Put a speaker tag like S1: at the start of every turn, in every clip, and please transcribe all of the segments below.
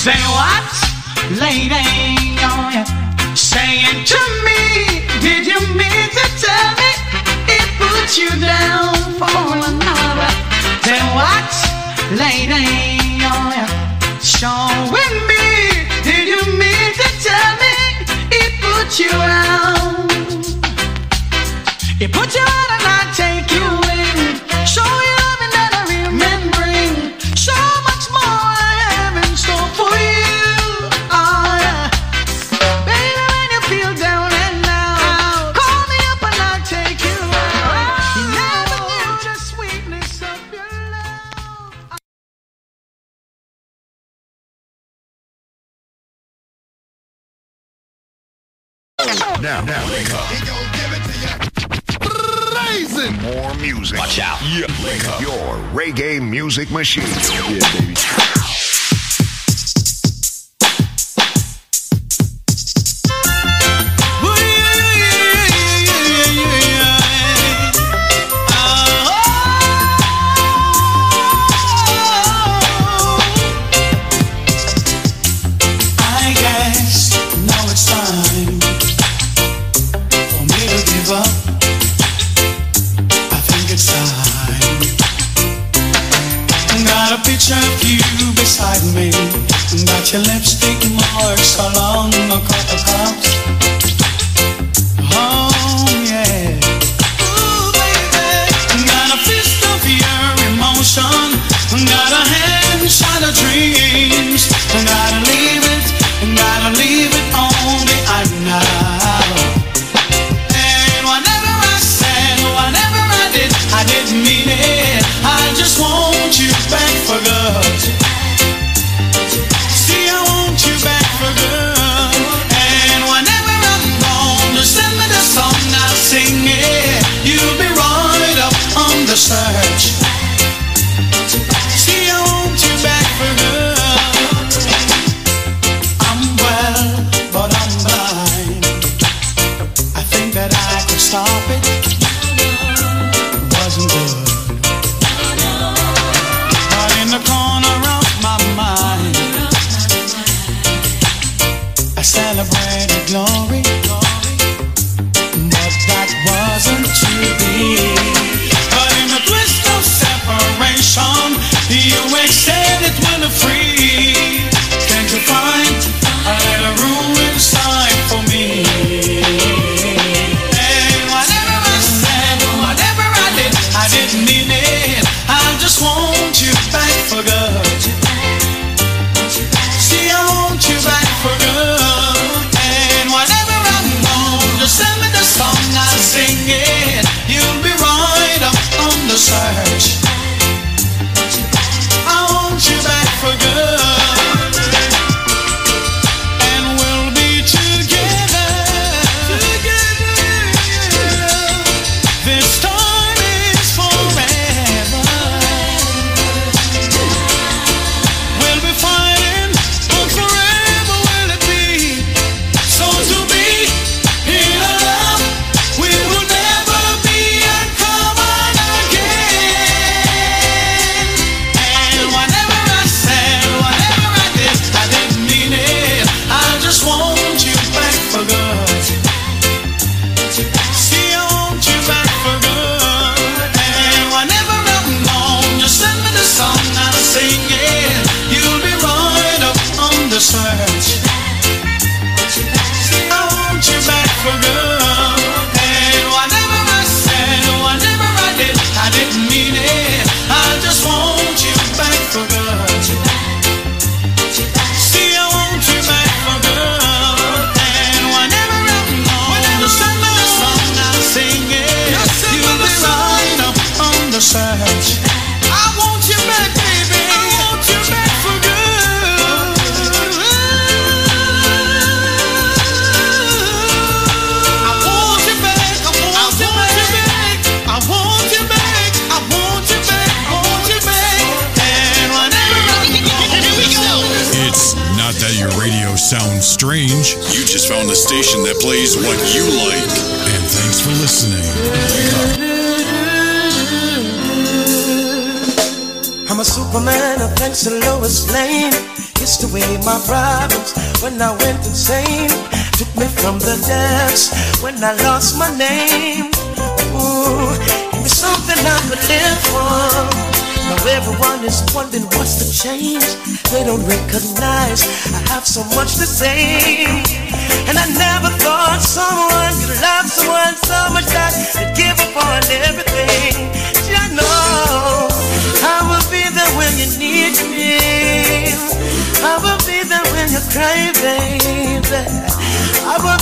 S1: Say what, lady? Oh, yeah. Saying to me, did you mean to tell me it put you down for another? Then what, lady? Oh, yeah. Showing me, did you mean to tell me it put you out? It put you out of my take
S2: now. Now. Up. He give it to More music. Watch out. Yeah. Up. Your reggae music machine. Yeah, baby.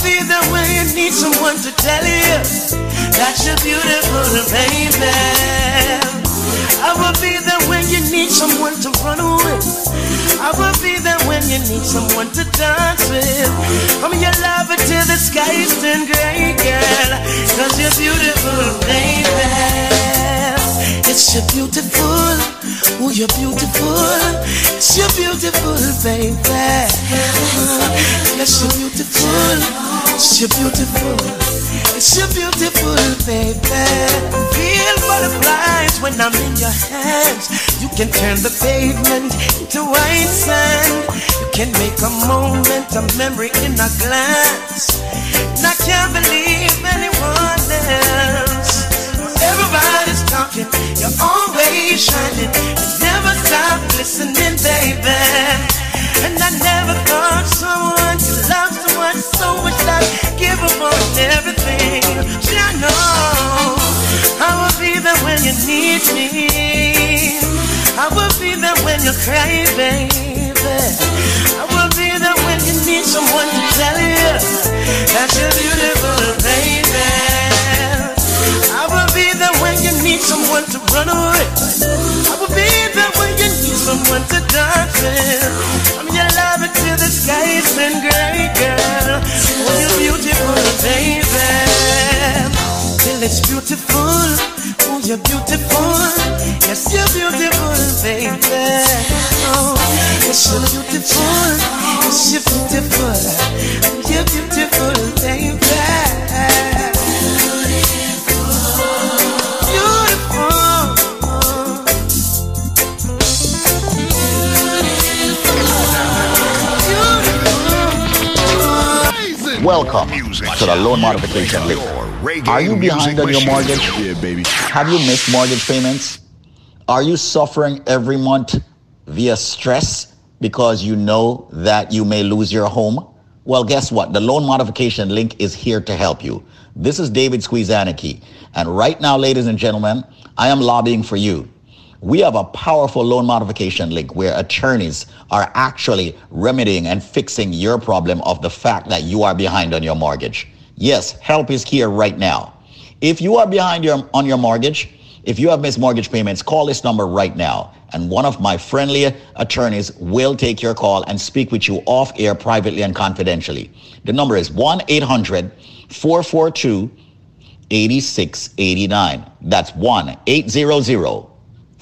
S1: Be
S3: there when you need someone to tell you that you're beautiful, baby. I will be there when you need someone to run with. I will be there when you need someone to dance with. I'm your lover till the skies turn gray, girl. Cause you're beautiful, baby. It's you're beautiful. Oh, you're beautiful. Yes, you're beautiful, baby. Yes, you're beautiful. You're beautiful. You're beautiful, baby. Feel butterflies when I'm in your hands. You can turn the pavement into white sand. You can make a moment a memory in a glance. And I can't believe anyone else. Everybody's talking, you're always shining. You never stop listening, baby. And I never thought someone so much give up on everything. I know I will be there when you need me. I will be there when you cry, baby. I will be there when you need someone to tell you that you're beautiful, baby. I will be there when you need someone to run away. I will be there someone to dance with. I'm your lover till the skies turn gray, girl. Oh, you're beautiful, baby. Till it's beautiful. Oh, you're beautiful. Yes, you're beautiful, baby. Oh, yes, you're beautiful. Yes, you're beautiful. You're beautiful, baby.
S4: Welcome to the loan modification link. Are you behind on your mortgage?
S5: Yeah, baby.
S4: Have you missed mortgage payments? Are you suffering every month via stress because you know that you may lose your home? Well, guess what? The loan modification link is here to help you. This is David Squeezaniki. And right now, ladies and gentlemen, I am lobbying for you. We have a powerful loan modification link where attorneys are actually remedying and fixing your problem of the fact that you are behind on your mortgage. Yes, help is here right now. If you are behind your, on your mortgage, if you have missed mortgage payments, call this number right now. And one of my friendly attorneys will take your call and speak with you off air privately and confidentially. The number is 1 800 442 8689. That's 1 800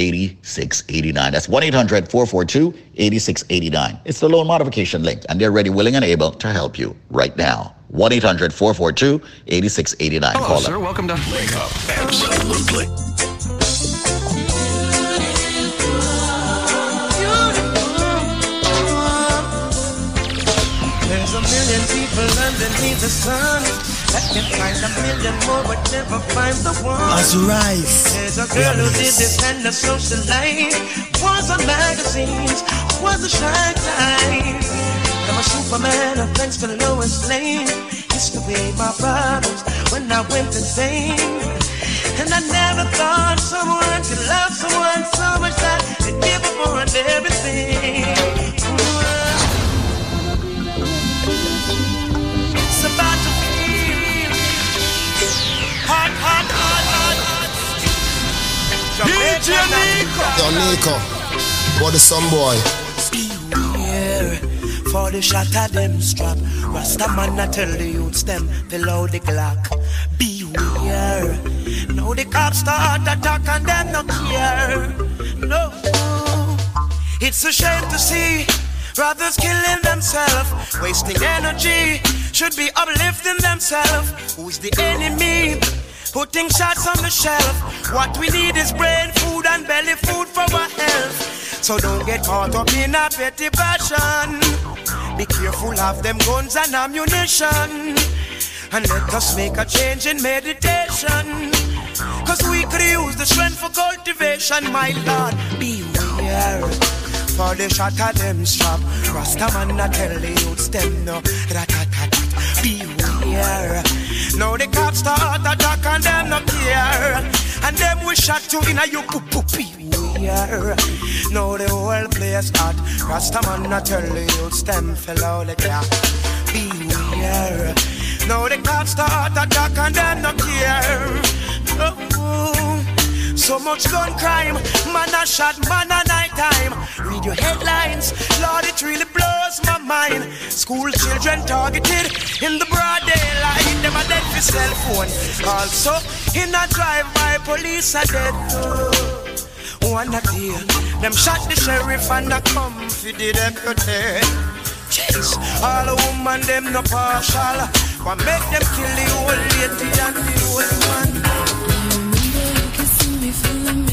S4: 8689. That's 1 800 442 8689. It's the loan modification link, and they're ready, willing, and able to help you right now. 1 800 442 8689.
S6: Hello,
S4: Call
S6: sir.
S4: them.
S6: Welcome to
S7: Wake up. Absolutely.
S3: There's a million people underneath the sun that can find a million more but never find the one.
S8: As rise.
S3: There's a girl who did this kind of social life. Was on magazines, was a shy type. I'm a superman, a thanks to Lois Lane. Used to be my problems when I went insane. And I never thought someone could love someone so much that they'd give up on everything.
S9: Yo, Nico. What is some boy?
S3: Beware for the shot of them strap. Rasta man, I tell the youths them below the Glock. Beware. Now the cops start attack and them no care. No. It's a shame to see brothers killing themselves, wasting energy. Should be uplifting themselves. Who's the enemy? Putting shots on the shelf. What we need is brain food and belly food for our health. So don't get caught up in a petty passion. Be careful of them guns and ammunition. And let us make a change in meditation. Cause we could use the strength for cultivation, my Lord. Beware. For the shot of them strap. Rasta man, I tell the youths them no. Beware. Now the cops start attack and them no care. And them we shot you in a you beware. Now the whole place hot. Rasta man, I tell the youths them fellow the cat. Beware. Now the cops start attack and them no care. Oh, so much gun crime, man a shot, man a night time. Read your headlines, Lord, it really blows my mind. School children targeted in the broad daylight, them a dead for cell phone. Also, in a drive-by, police are dead. One a day, them shot the sheriff and a come for the deputy. Jeez, all the woman them no partial. What make them kill the old lady and the old man?
S10: I Remember you kissing me, feeling me,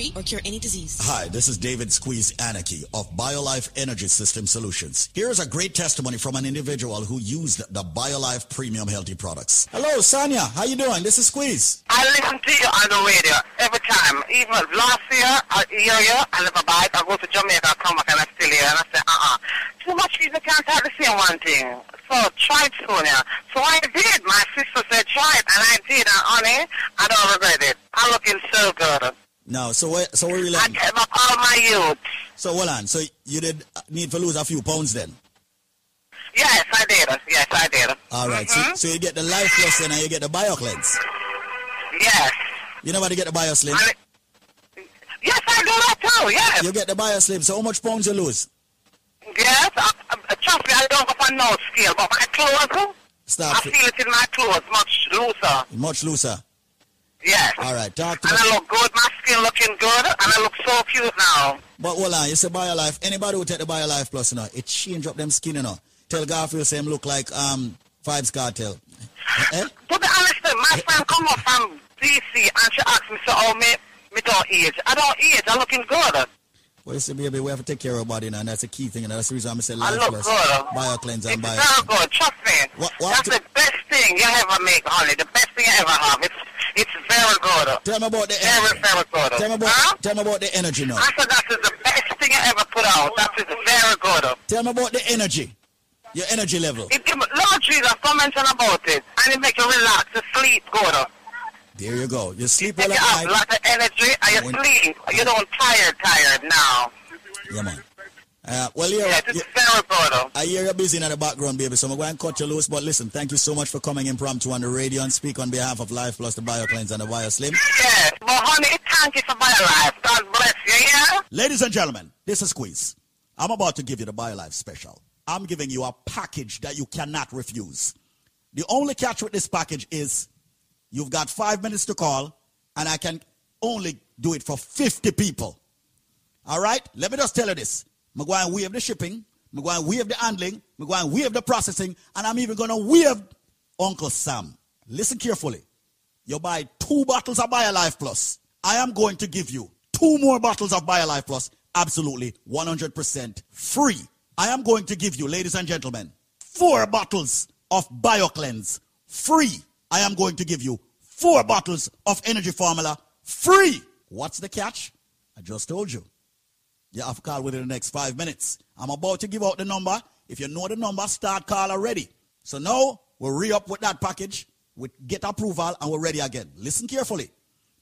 S11: treat, or cure any disease.
S12: Hi, this is David Squeeze Anarchy of BioLife Energy System Solutions. Here's a great testimony from an individual who used the BioLife Premium Healthy products. Hello, Sonia. How you doing? This is Squeeze.
S13: I listen to you on the radio every time. Even last year, I hear you, I never buy it. I go to Jamaica, I come back and I still hear and I say, uh-uh. Too much people can't have the same one thing. So try it, Sonia. So I did. My sister said try it, and I did. And honey, I don't regret it. I'm looking so good.
S12: No, so what, so what really?
S13: I gave up all my youth.
S12: So hold on. So you did uh, need to lose a few pounds then?
S13: Yes, I did. Yes, I did.
S12: All right.
S13: Mhm.
S12: So, mm-hmm. so you get the Life lesson and you get the bio cleanse.
S13: Yes.
S12: You know what to get the BioSlim?
S13: Yes, I do that too. Yes.
S12: You get the BioSlim. So how much pounds you lose?
S13: Yes. I, I, trust me, I don't go for no scale, but my clothes,
S12: Stop.
S13: I feel it in my clothes much looser.
S12: Much looser.
S13: Yes.
S12: All right. Talk to
S13: And. I look good. My skin looking good, and I look so cute now.
S12: But hold on, you say BioLife. Anybody who take the BioLife Plus, you know, it change up them skin, you know. Tell Garfield say him look like um Vybz Kartel. Eh?
S13: To be honest, my friend come up from DC and she asked me, so, oh, me, me don't age. I don't age. I'm looking good.
S12: Well, you see, baby, we have to take care of our body now, and that's the key thing, and that's the reason I'm saying
S13: I
S12: Life
S13: look
S12: Plus,
S13: good.
S12: BioCleanse, and
S13: It's
S12: Bio.
S13: very good. Trust me.
S12: What- what
S13: That's
S12: to-
S13: the best thing you ever make, honey. The best thing you ever have. It's it's very good.
S12: Tell me about the
S13: Very,
S12: energy.
S13: very very good.
S12: Tell me about,
S13: Huh?
S12: tell me about the energy now.
S13: I said that is the best thing you ever put out. That is very good.
S12: Tell me about the energy. Your energy level.
S13: It Lord Jesus, mention about it. And it makes you relax, you sleep good.
S12: There you go. You sleep well
S13: you
S12: at
S13: have
S12: night.
S13: lot of energy and you
S12: When-
S13: sleep. You don't tired, tired now.
S12: Yeah, man. Uh, well, yeah,
S14: yes, it's very good.
S12: I hear you're busy in the background, baby, so I'm going to cut you loose. But listen, thank you so much for coming impromptu on the radio and speak on behalf of Life Plus, the BioCleanse, and the BioSlim.
S14: Yes, but honey, thank you for BioLife. God bless you, yeah?
S12: Ladies and gentlemen, this is Squeeze. I'm about to give you the BioLife special. I'm giving you a package that you cannot refuse. The only catch with this package is you've got five minutes to call, and I can only do it for 50 people. All right? Let me just tell you this. Going to waive the shipping. Going to waive the handling. Going to waive the processing. And I'm even going to waive Uncle Sam. Listen carefully. You buy two bottles of BioLife Plus. I am going to give you two more bottles of BioLife Plus absolutely 100% free. I am going to give you, ladies and gentlemen, four bottles of BioCleanse free. I am going to give you four bottles of Energy Formula free. What's the catch? I just told you. You have to call within the next five minutes. I'm about to give out the number. If you know the number, start call already. So now we'll re up with that package, we get approval, and we're ready again. Listen carefully.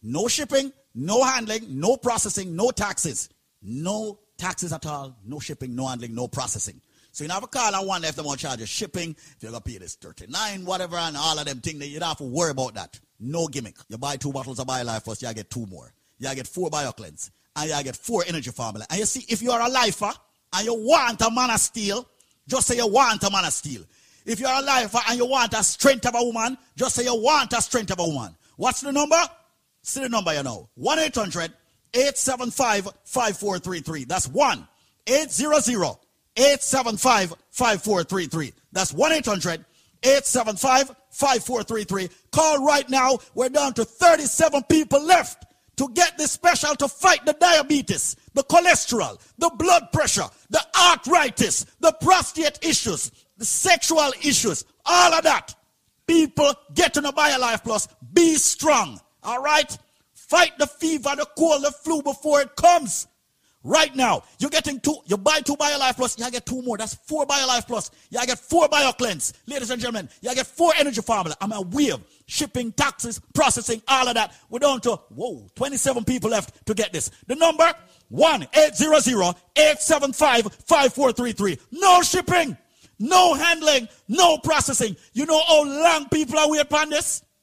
S12: No shipping, no handling, no processing, no taxes. No taxes at all, no shipping, no handling, no processing. So you have a call and one if they want to charge you shipping, if you're gonna pay this 39, whatever, and all of them things, you don't have to worry about that. No gimmick. You buy two bottles of BioLife Plus, you get two more. You get four BioCleanse, and you get four Energy Formula. And you see, if you're a lifer and you want a man of steel, just say you want a man of steel. If you're a lifer and you want a strength of a woman, just say you want a strength of a woman. What's the number? See the number you know. 1 800 875 5433. That's 1 800 875 5433. That's 1 800 875 5433. Call right now. We're down to 37 people left to get this special to fight the diabetes, the cholesterol, the blood pressure, the arthritis, the prostate issues, the sexual issues, all of that. People get to the BioLife Plus. Be strong. All right? Fight the fever, the cold, the flu before it comes. Right now, you're getting two, you buy two BioLife Plus, you get two more. That's four BioLife Plus. You get four BioCleanse. Ladies and gentlemen, you get four Energy Formula. I'm a wave, shipping, taxes, processing, all of that. We're down to, whoa, 27 people left to get this. The number, 1-800-875-5433. No shipping, no handling, no processing. You know how long people are waiting on this?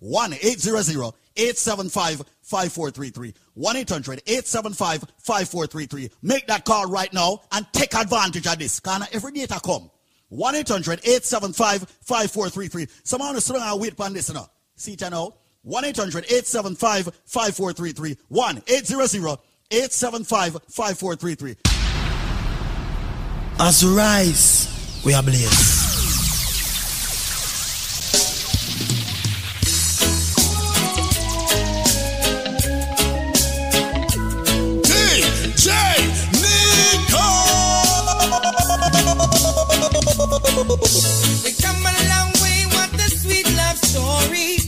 S12: 1 800 875 5433. 1 800 875 5433. Make that call right now and take advantage of this. Can every data come? 1 800 875 5433. Someone is sitting and wait for this now. See it now. 1 800 875 5433. 1 800 875 5433.
S15: As rise, we are blessed.
S3: We come a long way, what a sweet love story.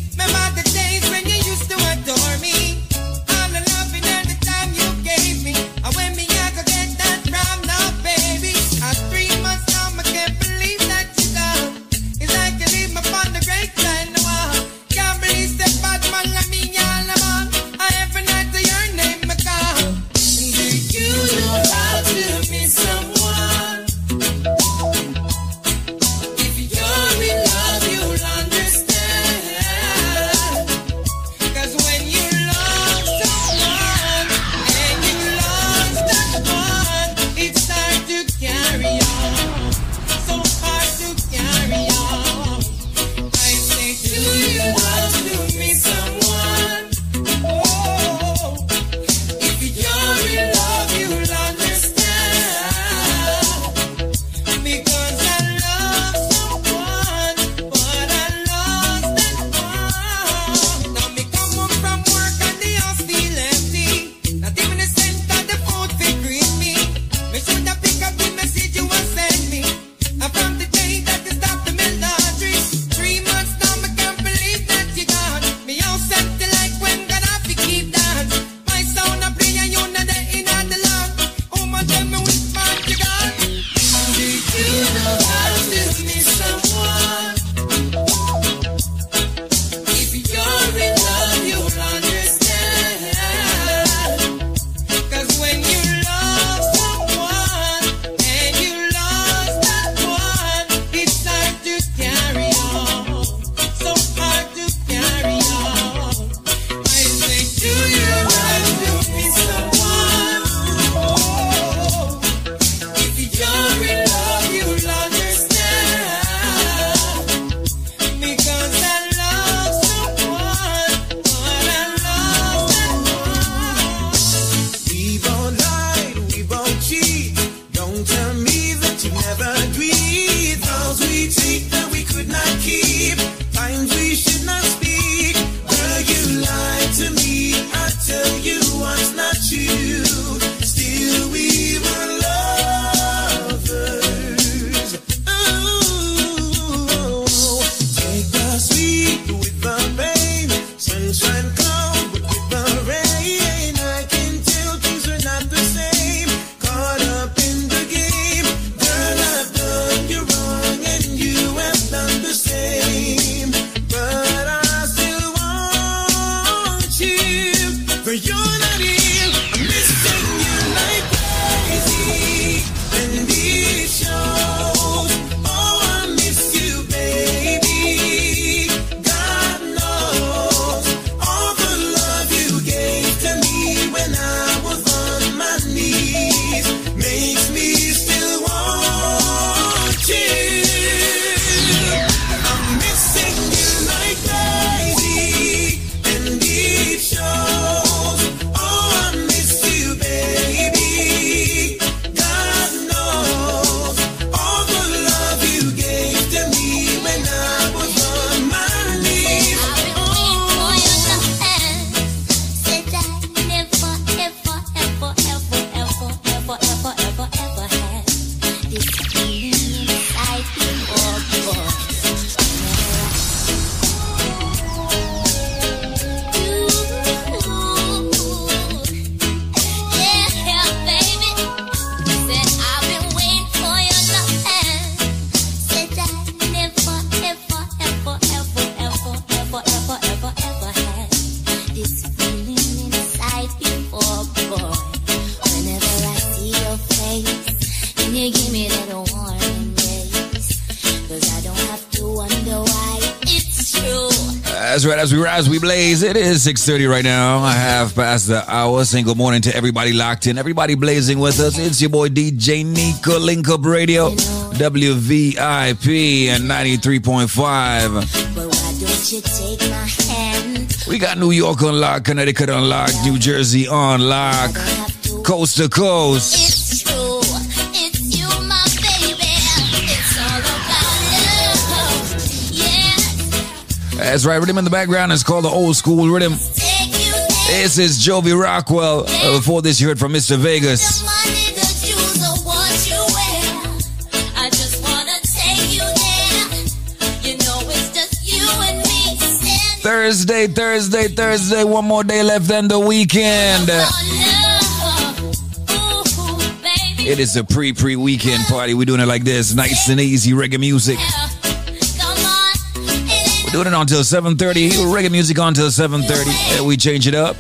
S16: Is 6:30 right now. I have passed the hour. Single morning to everybody locked in. Everybody blazing with us. It's your boy DJ Nico Link Up Radio, WVIP and 93.5.
S17: But why don't you take my hand?
S16: We got New York on lock, Connecticut on lock, New Jersey on lock, coast to coast. That's right. Rhythm in the background is called the old school rhythm. This is Jovi Rockwell. Uh, before this, you heard from Mr. Vegas.
S17: Money, the shoes, or what you wear. I just wanna take you there. You know it's just you and me. Stand
S16: Thursday, Thursday, Thursday. One more day left than the weekend. It is a pre pre weekend party. We're doing it like this nice and easy reggae music. Doing it until 7.30. Reggae music until 7.30. And uh, we change it up.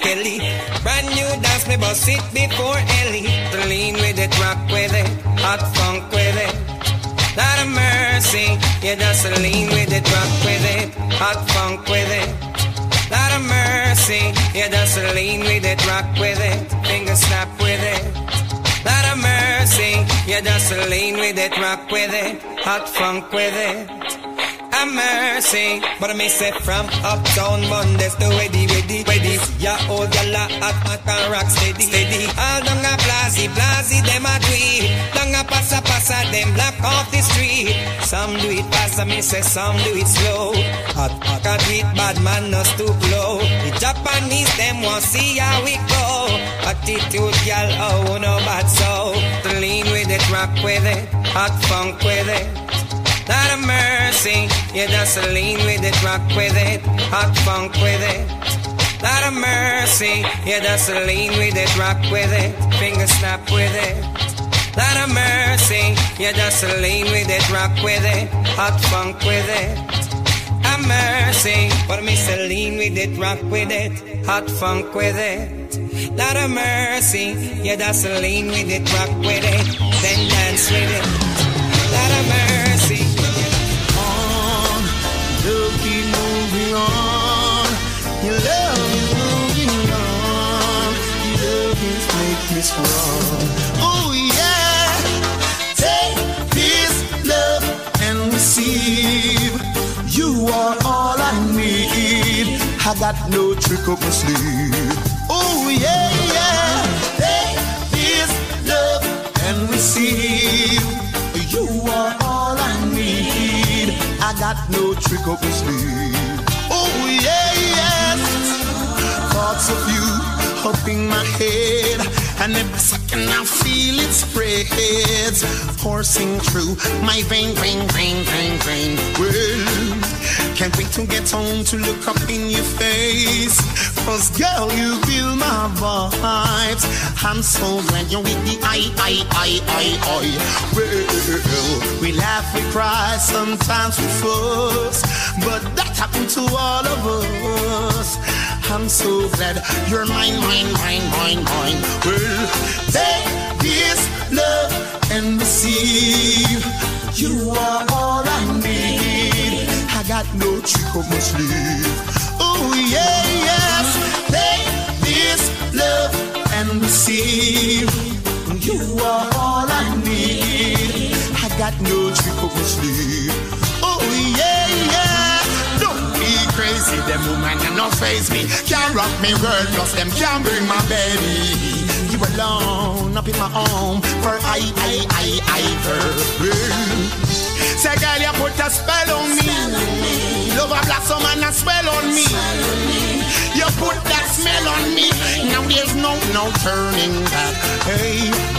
S18: Fi ask Kelly Brand new dance me bust it before Ellie Lean with it, rock with it, hot funk with it not a mercy. You just lean with it, rock with it, hot funk with it. Not a mercy. You just lean with it, rock with it, finger snap with it. Not a mercy. You just lean with it, rock with it, hot funk with it. A mercy, but I may say from uptown Mondays to ready, ready, ready. Oh, Old gala at at and rock steady, steady. All down a blazy, blazy, them a do it. Down a passa, passa, them block off the street. Some do it fast, may say some do it slow. Hot, hot, it bad, man, no stoop low. The Japanese, them want see how we go. Attitude, gal, oh, no bad so. Lean with it, rock with it, hot funk with it. Not a mercy, you just lean with it, rock with it, hot funk with it. Not a mercy, you just lean with it, rock with it, finger snap with it. Not a mercy, you just lean with it, rock with it, hot funk with it. A mercy, but me say lean with it, rock with it, hot funk with it. Not a mercy, you just lean with it, rock with it, then dance with it. Not a mercy.
S19: on. Love keep moving on. Is make me strong. Oh yeah. Take this love and receive. You are all I need. I got no trick up my sleeve. Oh yeah, yeah. Take this love and receive. You are all I need. I got no trick up my sleeve. Oh yeah, yes. Thoughts of you up in my head, and every second I feel it spreads, coursing through my vein, vein, vein, vein, vein. Well, can't wait to get home to look up in your face. Cause girl, you feel my vibes. I'm so glad you're with the I, I, I, I, I. Well, we laugh, we cry, sometimes we fuss. But that happened to all of us. I'm so glad you're mine, mine, mine, mine, mine. Well, take this love and receive. You are all I need. I got no trick up my sleeve. Oh yeah, yes. Take this love and receive. You are all I need. I got no trick up my sleeve. Crazy, them woman and no face me. Can't rock me world, plus them can't bring my baby. You alone up in my home for I, I, I, I, girl. Say, girl, you put a spell on me. Love a blossom and a spell on me. You put that smell on me. Now there's no, no turning back. Hey.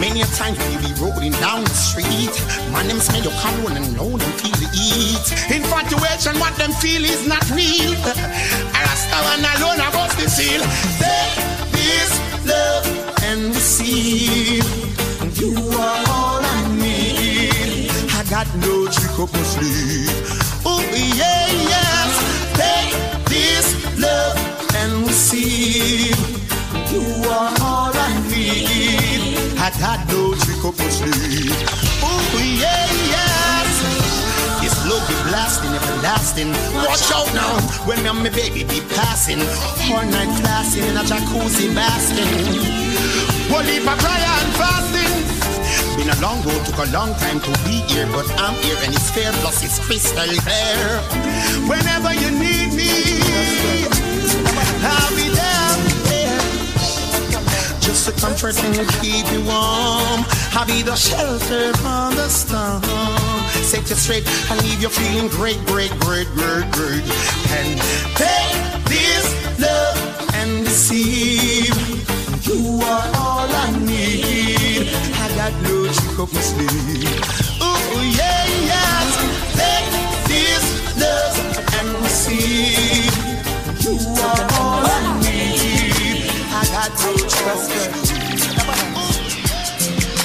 S19: Many a time you be rolling down the street. Man, them smell your cologne and know them feel the heat. Infatuation, what them feel is not real. I rasta one alone about the seal. Take this love and receive. You are all I need. I got no trick up my sleeve. Oh yeah, yes. Take this love and receive. You are all I need. I got no trick up my sleeve. Oh yeah, yes. This love be blasting everlasting. Watch out now when me and my baby be passing. All night flashing in a jacuzzi basking. Well, if I cry and fasting. Been a long road, took a long time to be here, but I'm here and it's fair, plus it's crystal clear. Whenever you need me, I'll be there. Just to comfort and keep you warm. I'll be the shelter from the storm. Set you straight and leave you feeling great, great, great, great, great. And take this love and receive. You are all I need. I got no trick up my sleeve. Ooh, yeah, yes. Take this love and receive. You are all I need. I got no trust.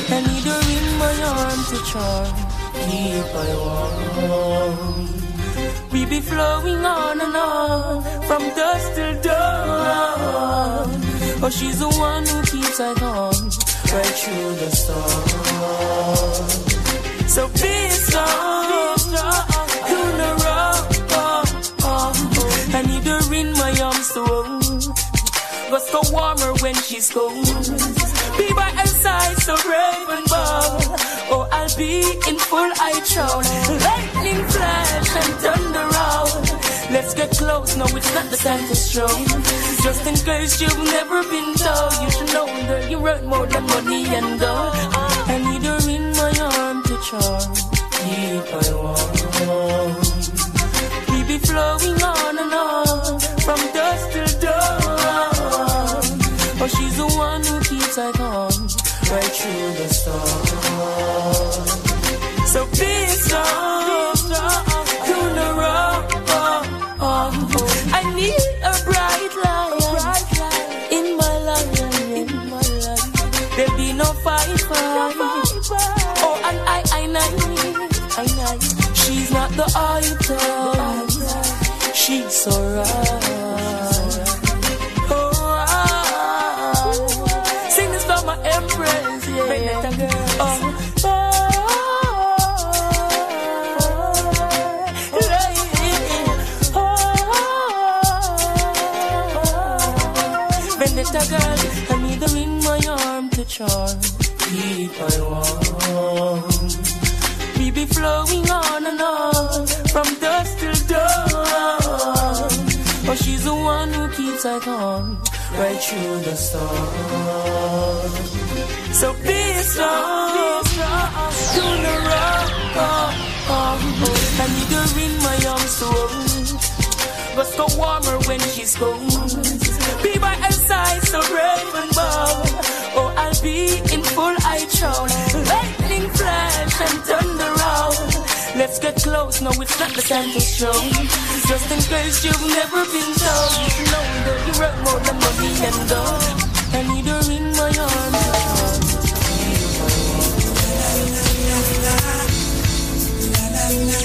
S10: I need her in my arms to charm, keep my warm. We be flowing on and on from dusk till dawn. Oh, she's the one who keeps I calm right through the storm. So be strong, do the wrong. I need her in my arms to hold. But so warmer when she's cold. Be by her side, so brave and bold. Oh, I'll be in full eye troll. Lightning flash and thunder roll. Let's get close, no, it's not the time to stroll. Just in case you've never been told, you should know that you earn more than money and gold. I need her in my arm to charm. Keep her warm. We be flowing on and on from. Oh, she's the one who keeps I calm right through the storm. So be strong, the. I need a bright light in my life. There be no. Oh, and I, I. She's not the item. She's so right. Charm. Keep her warm. We be flowing on and on from dusk till dawn. Oh, she's the one who keeps I calm right through the storm. So be strong, do the wrong. I need her in my arms to hold. But so warmer when she's cold. Be by her side, so brave and bold. Oh, I'll be in full eye troll. Lightning flash and thunder roll. Let's get close, no, it's not the time to show. Just in case you've never been told. Know that you work more than money and gold. I need her in my arms.
S2: I've been feeling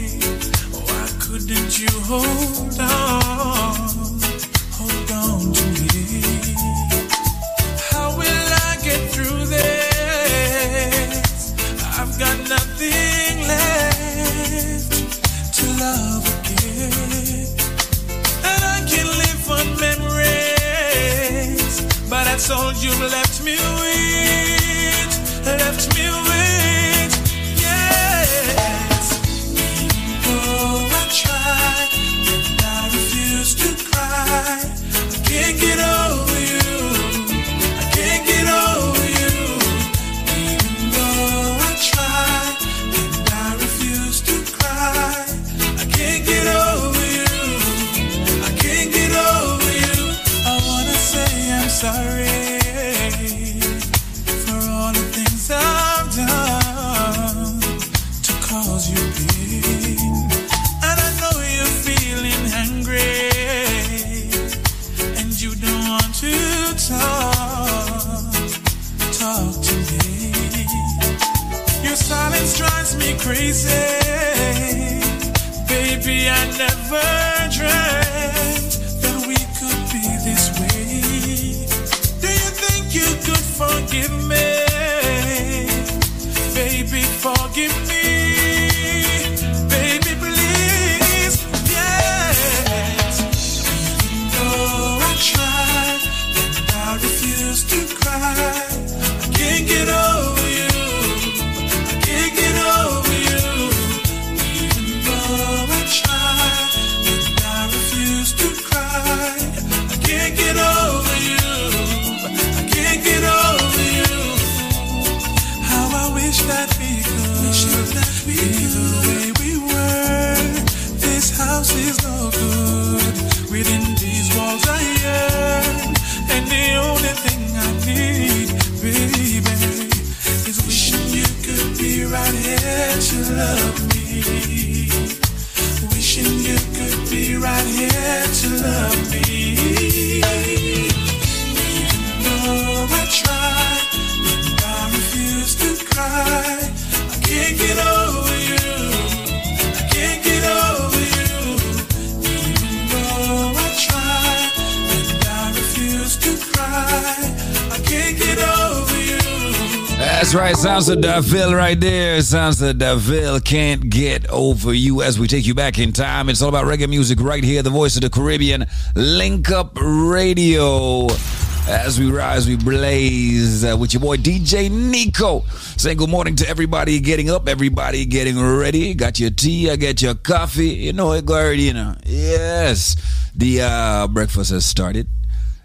S2: Couldn't you hold on? Hold on to me. How will I get through this? I've got nothing left to love again. And I can live on memories, but that's all you've left me with.
S16: Of Da'Ville right there. Sounds of Da'Ville can't get over you as we take you back in time. It's all about reggae music right here, the voice of the Caribbean, Link Up Radio. As we rise, we blaze uh, with your boy DJ Nico. Saying good morning to everybody getting up, everybody getting ready. Got your tea, I got your coffee. You know it, already, you know. Yes. The uh, breakfast has started.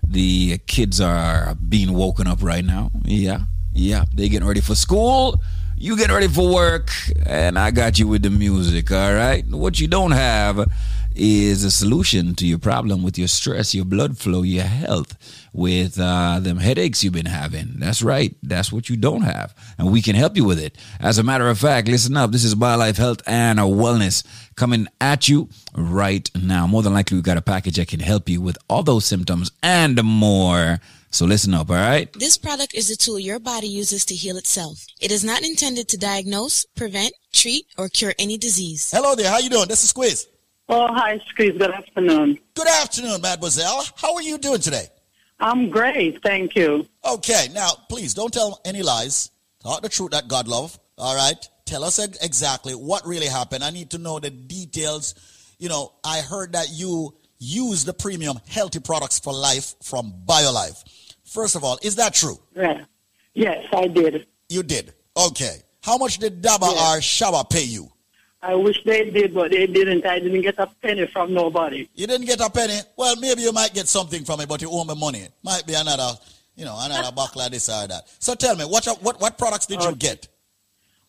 S16: The kids are being woken up right now. Yeah. Yeah. They getting ready for school. You getting ready for work. And I got you with the music. All right. What you don't have is a solution to your problem with your stress, your blood flow, your health, with uh, them headaches you've been having. That's right. That's what you don't have. And we can help you with it. As a matter of fact, listen up. This is BioLife Health and Wellness coming at you right now. More than likely, we've got a package that can help you with all those symptoms and more. So listen up, all right?
S11: This product is a tool your body uses to heal itself. It is not intended to diagnose, prevent, treat, or cure any disease.
S12: Hello there. How you doing? This is Squeeze.
S20: Oh, hi, Squeeze. Good afternoon.
S12: Good afternoon, mademoiselle. How are you doing today?
S20: I'm great. Thank you.
S12: Okay, now please don't tell any lies. Talk the truth that God love. All right. Tell us exactly what really happened. I need to know the details. You know, I heard that you use the premium healthy products for life from BioLife. First of all, is that true?
S20: Yeah. Yes, I did.
S12: You did. Okay. How much did Daba or Shaba pay you?
S20: I wish they did, but they didn't. I didn't get a penny from nobody.
S12: You didn't get a penny. Well, maybe you might get something from it, but you owe me money. Might be another, you know, another buckle of this or that. So tell me, what what what products did you get?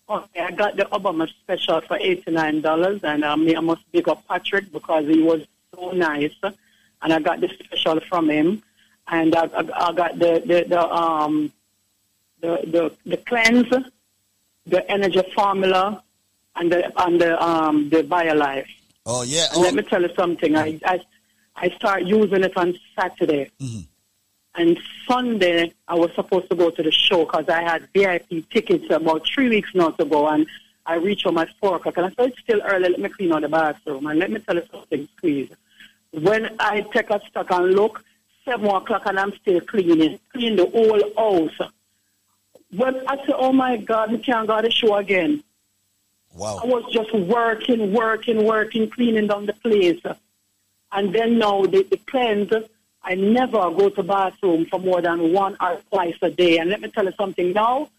S20: Okay, I got the Obama special for eighty-nine dollars, and um, I must big up Patrick because he was so nice, and I got the special from him, and I, I, I got the the, the um the the the cleanse, the energy formula, and the and the um the BioLife.
S12: Oh yeah.
S20: And let me tell you something. I I I start using it on Saturday. And Sunday, I was supposed to go to the show because I had VIP tickets about three weeks now to go. And I reached home at 4 o'clock. And I said, it's still early. Let me clean out the bathroom. And let me tell you something, squeeze. When I take a stock and look, 7 o'clock and I'm still cleaning. Clean the whole house. When I said, oh my God, we can't go to the show again.
S12: Wow.
S20: I was just working, working, working, cleaning down the place. And then now the, the cleanse, I never go to bathroom for more than one or twice a day. And let me tell you something now.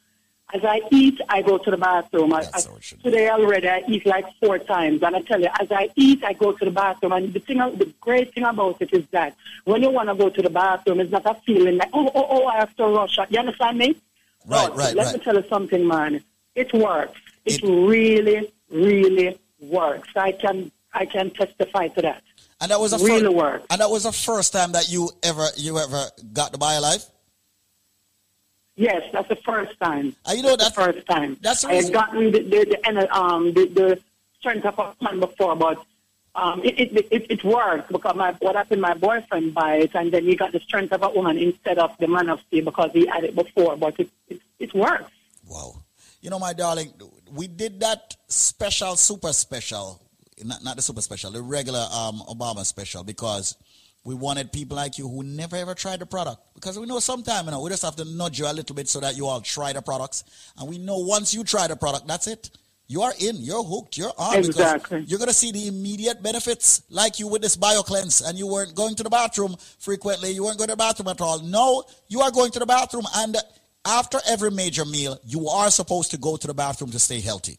S20: As I eat, I go to the bathroom. I, I, today already, I eat like four times. And I tell you, as I eat, I go to the bathroom. And the thing, the great thing about it is that when you want to go to the bathroom, it's not a feeling like, oh, oh, oh, I have to rush. You understand me?
S12: Right,
S20: But
S12: right,
S20: Let
S12: right.
S20: me tell you something, man. It works. It, really, really works. I can, I can testify to that.
S12: And that was the
S20: really
S12: first,
S20: works.
S12: And that was the first time that you ever you ever got the BioLife.
S20: Yes, that's the first time.
S12: Uh, you know
S20: that's the first time.
S12: That's the
S20: I had gotten the the, the, um, the, the strength of a man before, but um, it, it, it, it worked because my what happened, my boyfriend buy it, and then he got the strength of a woman instead of the man of steel because he had it before. But it it, it works.
S12: Wow. You know, my darling, we did that special, super special, not, not the super special, the regular um, Obama special, because we wanted people like you who never ever tried the product. Because we know sometime, you know, we just have to nudge you a little bit so that you all try the products. And we know once you try the product, that's it. You are in, you're hooked, you're on.
S20: Exactly.
S12: Because you're going to see the immediate benefits, like you with this BioCleanse, and you weren't going to the bathroom frequently, you weren't going to the bathroom at all. No, you are going to the bathroom, and after every major meal, you are supposed to go to the bathroom to stay healthy.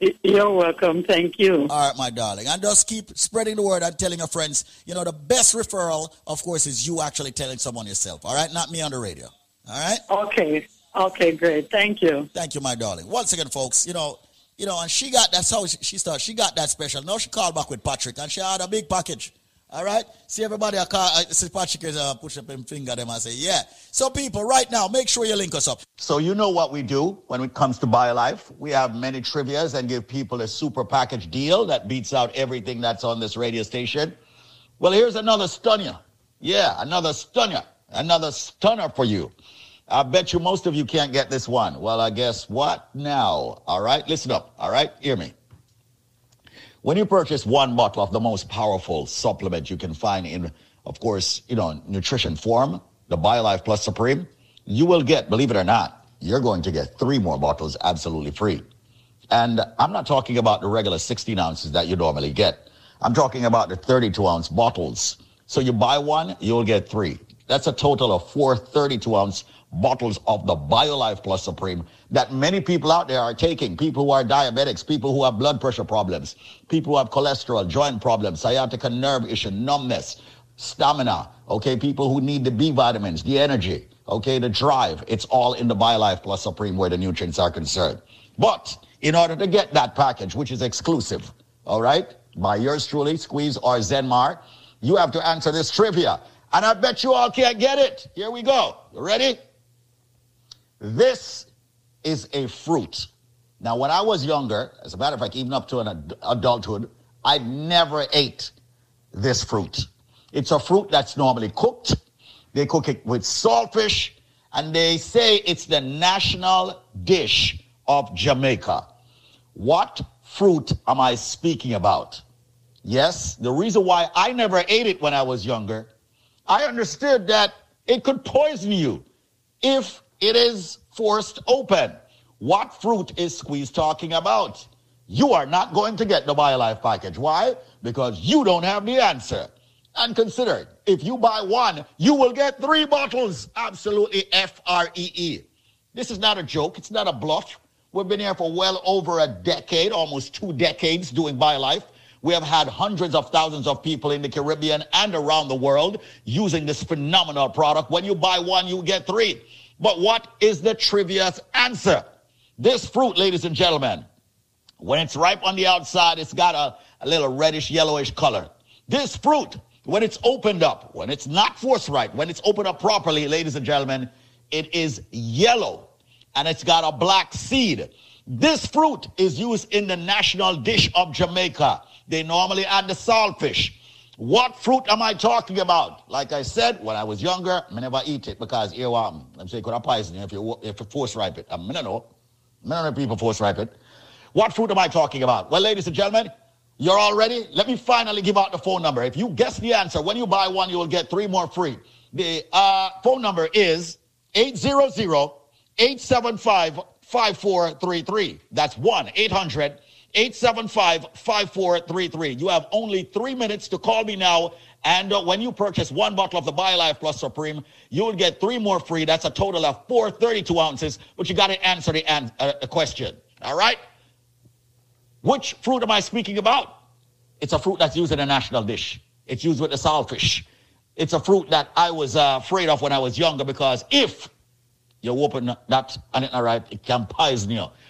S20: You're welcome. Thank you.
S12: All right, my darling. And just keep spreading the word and telling your friends. You know, the best referral, of course, is you actually telling someone yourself. All right? Not me on the radio. All right?
S20: Okay. Okay, great. Thank you.
S12: Thank you, my darling. Once again, folks, you know, you know, and she got that's how she, she started. She got that special. Now she called back with Patrick and she had a big package. All right? See everybody I call uh, see Patrick is uh, push up him finger them and say, yeah. So people, right now, make sure you link us up.
S4: So you know what we do when it comes to BioLife. We have many trivias and give people a super package deal that beats out everything that's on this radio station. Well, here's another stunner. Yeah, another stunner. Another stunner for you. I bet you most of you can't get this one. Well, I guess what now? All right, listen up. All right, hear me. When you purchase one bottle of the most powerful supplement you can find in, of course, you know, nutrition form, the BioLife Plus Supreme, you will get, believe it or not, you're going to get three more bottles absolutely free. And I'm not talking about the regular 16 ounces that you normally get. I'm talking about the 32 ounce bottles. So you buy one, you'll get three. That's a total of four 32 ounce bottles of the BioLife Plus Supreme that many people out there are taking. People who are diabetics, people who have blood pressure problems, people who have cholesterol, joint problems, sciatica nerve issue, numbness, stamina, okay, people who need the B vitamins, the energy, okay, the drive. It's all in the BioLife Plus Supreme where the nutrients are concerned. But in order to get that package, which is exclusive, all right, by yours truly, Squeeze or Zenmar, you have to answer this trivia. And I bet you all can't get it. Here we go. You ready? This is a fruit. Now, when I was younger, as a matter of fact, even up to an ad- adulthood, I never ate this fruit. It's a fruit that's normally cooked. They cook it with saltfish, and they say it's the national dish of Jamaica. What fruit am I speaking about? Yes, the reason why I never ate it when I was younger, I understood that it could poison you if it is forced open. What fruit is Squeeze talking about? You are not going to get the BioLife package. Why? Because you don't have the answer. And consider. If you buy one, you will get three bottles. Absolutely F R E E. This is not a joke. It's not a bluff. We've been here for well over a decade, almost two decades doing BioLife. We have had hundreds of thousands of people in the Caribbean and around the world using this phenomenal product. When you buy one, you get three. But what is the trivia's answer? This fruit, ladies and gentlemen, when it's ripe on the outside, it's got a, a little reddish, yellowish color. This fruit, when it's opened up, when it's not forthright, when it's opened up properly, ladies and gentlemen, it is yellow and it's got a black seed. This fruit is used in the national dish of Jamaica. They normally add the saltfish. What fruit am I talking about? Like I said, when I was younger, I never eat it because what happened. I'm saying could have poison if you if you force ripe it. I don't know. I know people force ripe it. What fruit am I talking about? Well, ladies and gentlemen, you're all ready? Let me finally give out the phone number. If you guess the answer, when you buy one, you will get three more free. The uh, phone number is 800-875-5433. That's 1-800-875-5433. You have only three minutes to call me now. And uh, when you purchase one bottle of the BioLife Plus Supreme, you will get three more free. That's a total of 432 ounces, but you got to answer the, an- uh, question. All right? Which fruit am I speaking about? It's a fruit that's used in a national dish. It's used with the saltfish. It's a fruit that I was uh, afraid of when I was younger because if you open that and it's not ripe, it can poison you.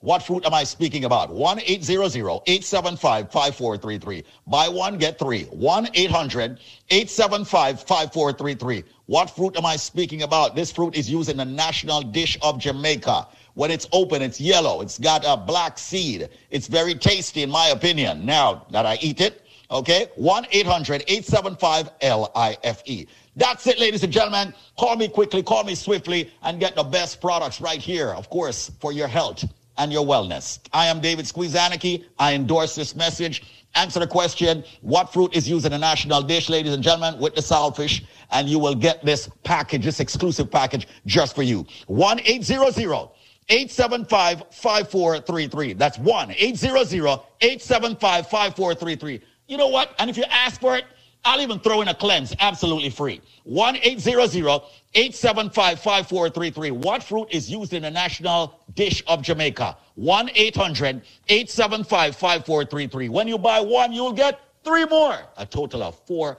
S4: what fruit am I speaking about? 1 875 5433. Buy one, get three. 1 800 875 5433. What fruit am I speaking about? This fruit is used in the national dish of Jamaica. When it's open, it's yellow. It's got a black seed. It's very tasty, in my opinion. Now that I eat it, okay? 1 800 875 LIFE. That's it, ladies and gentlemen. Call me quickly, call me swiftly, and get the best products right here, of course, for your health and your wellness. I am David Squeezaniki. I endorse this message. Answer the question, what fruit is used in a national dish, ladies and gentlemen, with the saltfish, and you will get this package, this exclusive package just for you. 1 800 875 5433. That's 1 800 875 5433. You know what? And if you ask for it, I'll even throw in a cleanse absolutely free. 1 800 875 5433. What fruit is used in the national dish of Jamaica? 1 800 875 5433. When you buy one, you'll get three more. A total of four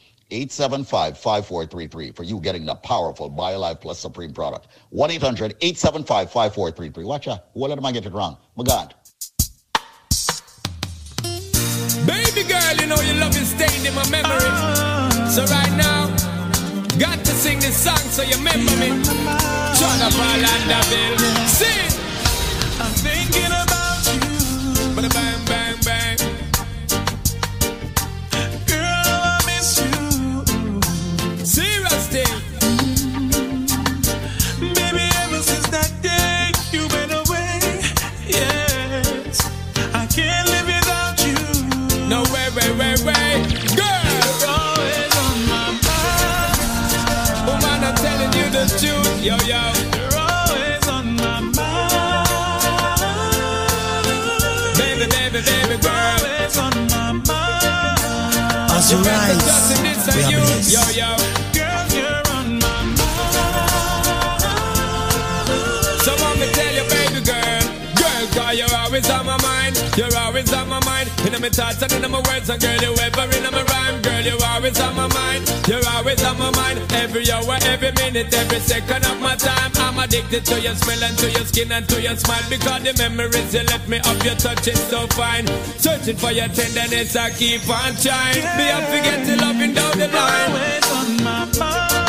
S4: 5433 for you getting the powerful BioLife Plus Supreme product. 1 800 875 5433. Watch out. What am I getting wrong? My God.
S21: Baby girl, you know your love is in my memory. So right now, got to sing this song so you remember me. Sing!
S22: I'm thinking about you.
S21: Bang, bang,
S23: We are
S21: you.
S23: blessed.
S22: You're my
S21: you, baby girl, you're always on my. You're always on my mind. In my thoughts and in my words, and girl, you ever in my rhyme. Girl, you're always on my mind. You're always on my mind. Every hour, every minute, every second of my time. I'm addicted to your smell and to your skin and to your smile. Because the memories you left me of your touch is so fine. Searching for your tenderness, I keep on trying. Be I forget to loving down the line.
S22: always on my mind.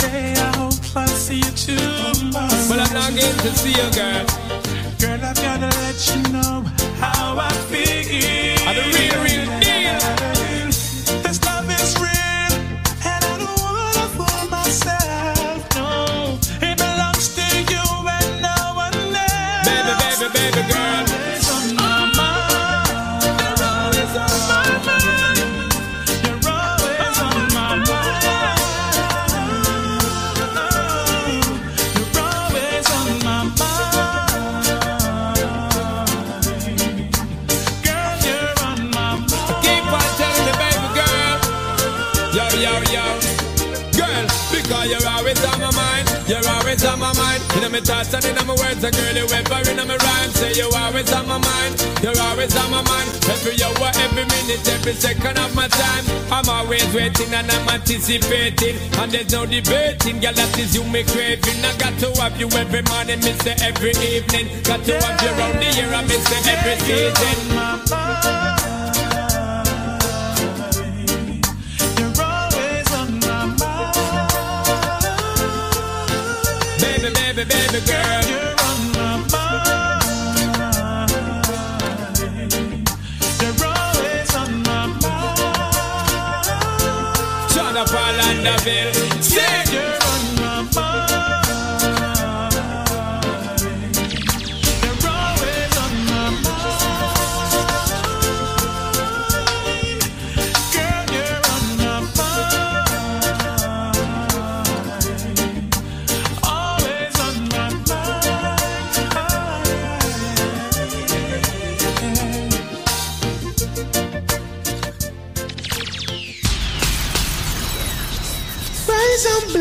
S22: Don't see you today, I hope I see you tomorrow.
S21: But I'm not going to see you, girl.
S22: Girl, I've gotta let you know how I feel.
S2: You're always on my mind. In my thoughts and in my words, and girl, you ever in my rhyme. Say you're always on my mind, you're always on my mind. Every hour, every minute, every second of my time. I'm always waiting and I'm anticipating. And there's no debating, girl, that is you me craving. I got to have you every morning, miss every evening. Got to have you around the year, I miss every season. Baby, baby, girl. You're on my mind. You're always on my mind. Jonathan Landaville. Sing.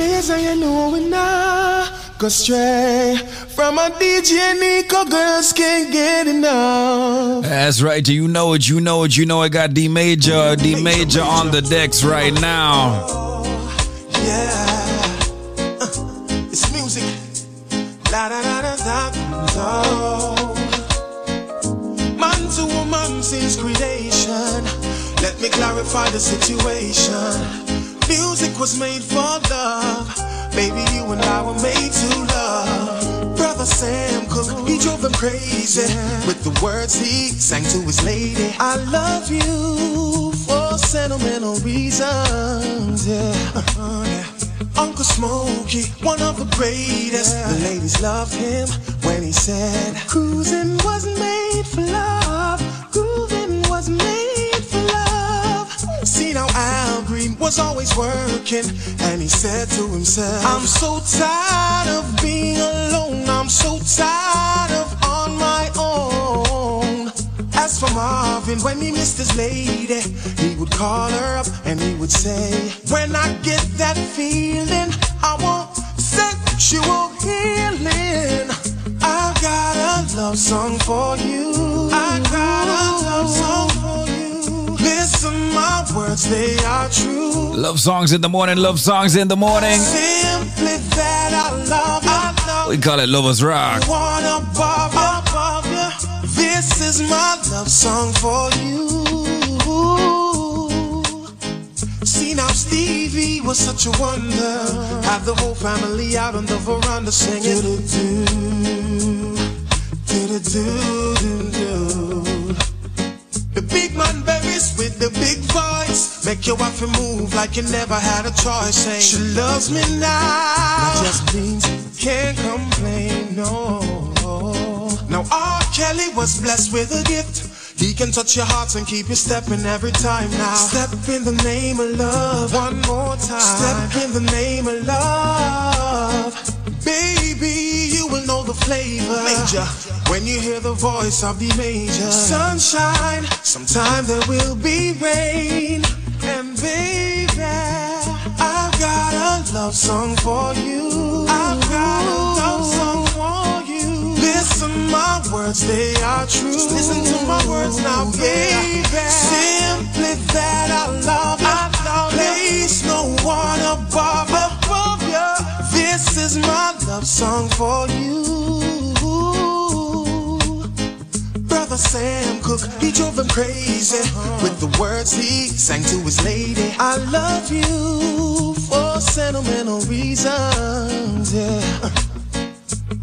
S24: And you know we not go stray from a DJ Nico. Girls can't get enough.
S16: That's right. Do you know it? You know it. You know I got D Major, D Major on the decks right now.
S24: Yeah, uh, it's music. La da da da da da. Man to woman since creation. Let me clarify the situation. Was made for love. Baby, you and I were made to love. Brother Sam Cooke, he drove him crazy with the words he sang to his lady. I love you for sentimental reasons. Yeah. Uh-huh, yeah. Uncle Smokey, one of the greatest. The ladies loved him when he said, Cruising wasn't made for love, was always working, and he said to himself, I'm so tired of being alone, I'm so tired of on my own. As for Marvin, when he missed his lady, he would call her up and he would say, When I get that feeling, I want sexual healing. I got a love song for you. I got a love song for you. My words, they are true.
S16: Love songs in the morning, love songs in the morning.
S24: Simply that I love you. I love
S16: We call it Lovers Rock.
S24: One above above you. This is my love song for you. See now, Stevie was such a wonder. Have the whole family out on the veranda singing. Do-do-do, do-do-do-do-do. The big man Barry's with the big voice make your wife move like you never had a choice. Saying she loves me now, that just means can't complain. No. Now R. Kelly was blessed with a gift. He can touch your hearts and keep you stepping every time now. Step in the name of love one more time. Step in the name of love. Baby, you will know the flavor. Major. When you hear the voice of the major. Sunshine, sometime there will be rain. And baby, I've got a love song for you. I've got a love song for you. Listen, my words, they are true. Just listen to my words now, baby. Simply that I love you. I love Place no one above, above you. This is my love song for you. Brother Sam Cooke, he drove him crazy uh-huh. with the words he sang to his lady. I love you for sentimental reasons, yeah. Uh,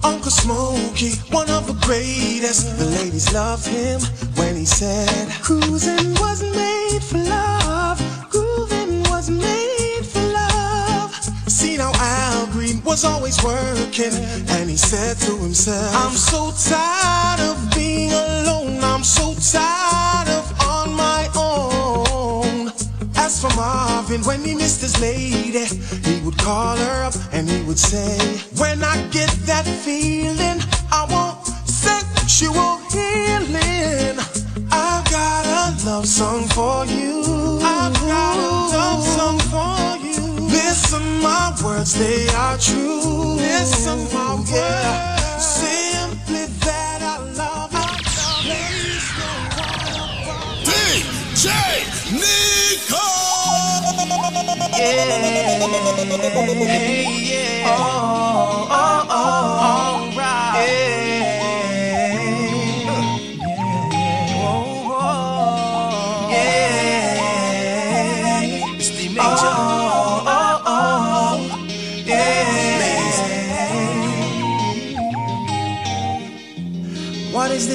S24: Uncle Smokey, one of the greatest. The ladies loved him when he said, Cruising wasn't made for love, grooving was made for love. See now, Al Green was always working, and he said to himself, I'm so tired of being alone, I'm so tired of on my own. As for Marvin, when he missed his lady, he would call her up and he would say, When I get that feeling, I want sexual healing. I've got a love song for you. I've got a love song for you.
S3: Listen, my words, they are true.
S24: Listen, my
S3: yeah. Simply that I love you. Please don't
S15: DJ Nico.
S3: Yeah, yeah. Oh,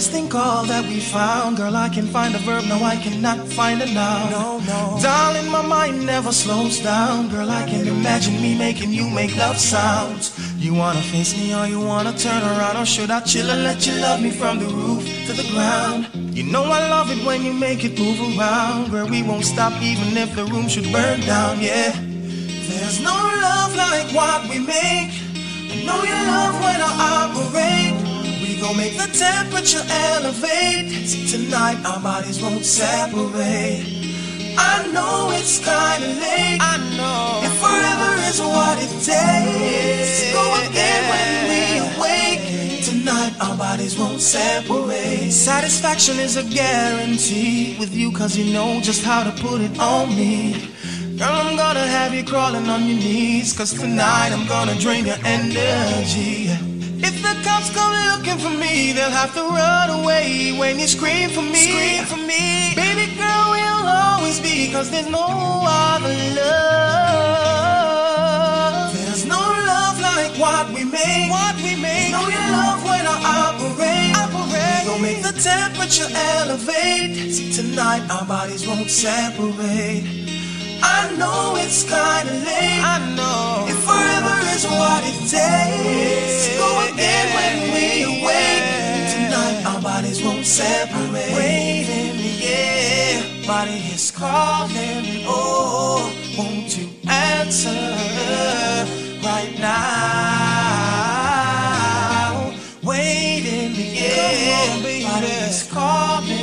S3: this thing called that we found? Girl, I can find a verb, no, I cannot find a noun. No, no. Darling, my mind never slows down. Girl, I can imagine me making you make love sounds. You wanna face me or you wanna turn around? Or should I chill and let you love me from the roof to the ground? You know I love it when you make it move around. Girl, we won't stop even if the room should burn down, yeah. There's no love like what we make. I know you love when I operate. We gon' make the temperature elevate. See, tonight our bodies won't separate. I know it's kinda late. I know. If forever is what it takes, go again when we awake. Tonight our bodies won't separate. Satisfaction is a guarantee with you, cause you know just how to put it on me. Girl, I'm gonna have you crawling on your knees, cause tonight I'm gonna drain your energy. If the cops come looking for me, they'll have to run away when you scream for me. Scream for me. Baby girl, we'll always be, cause there's no other love. There's no love like what we make. What we make. Know you love when I operate. Operate. Gon' make the temperature elevate. See, tonight our bodies won't separate. I know it's kinda late. I know. If forever is what it takes, go again when we awake. Tonight our bodies won't separate. Waiting, yeah. Body is calling. Oh, won't you answer right now? Waiting, yeah. Body is calling.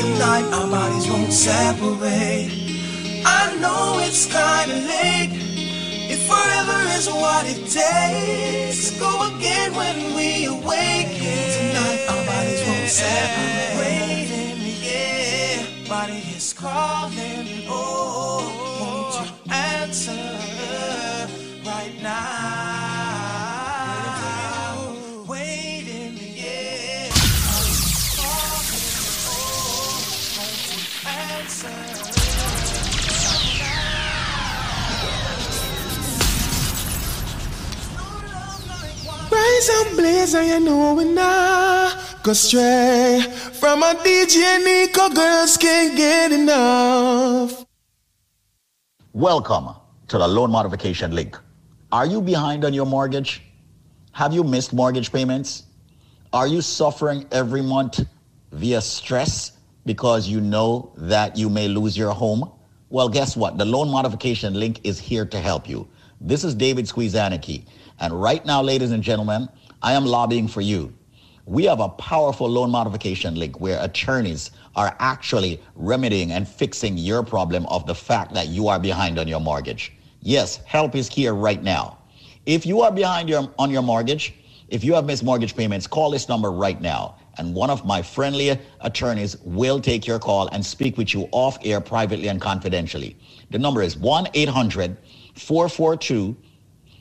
S3: Tonight our bodies won't separate. I know it's kinda late. If forever is what it takes, go again when we awake. Tonight our bodies won't separate. Waiting, yeah, body is calling. Oh, won't you answer right now?
S24: You know we go stray from a DJ Nico. Girls can't get enough.
S4: Welcome to the loan modification link. Are you behind on your mortgage? Have you missed mortgage payments? Are you suffering every month via stress because you know that you may lose your home? Well, guess what? The loan modification link is here to help you. This is David Squeezaniki. And right now, ladies and gentlemen, I am lobbying for you. We have a powerful loan modification link where attorneys are actually remedying and fixing your problem of the fact that you are behind on your mortgage. Yes, help is here right now. If you are behind your, on your mortgage, if you have missed mortgage payments, call this number right now. And one of my friendly attorneys will take your call and speak with you off air privately and confidentially. The number is 1 800 442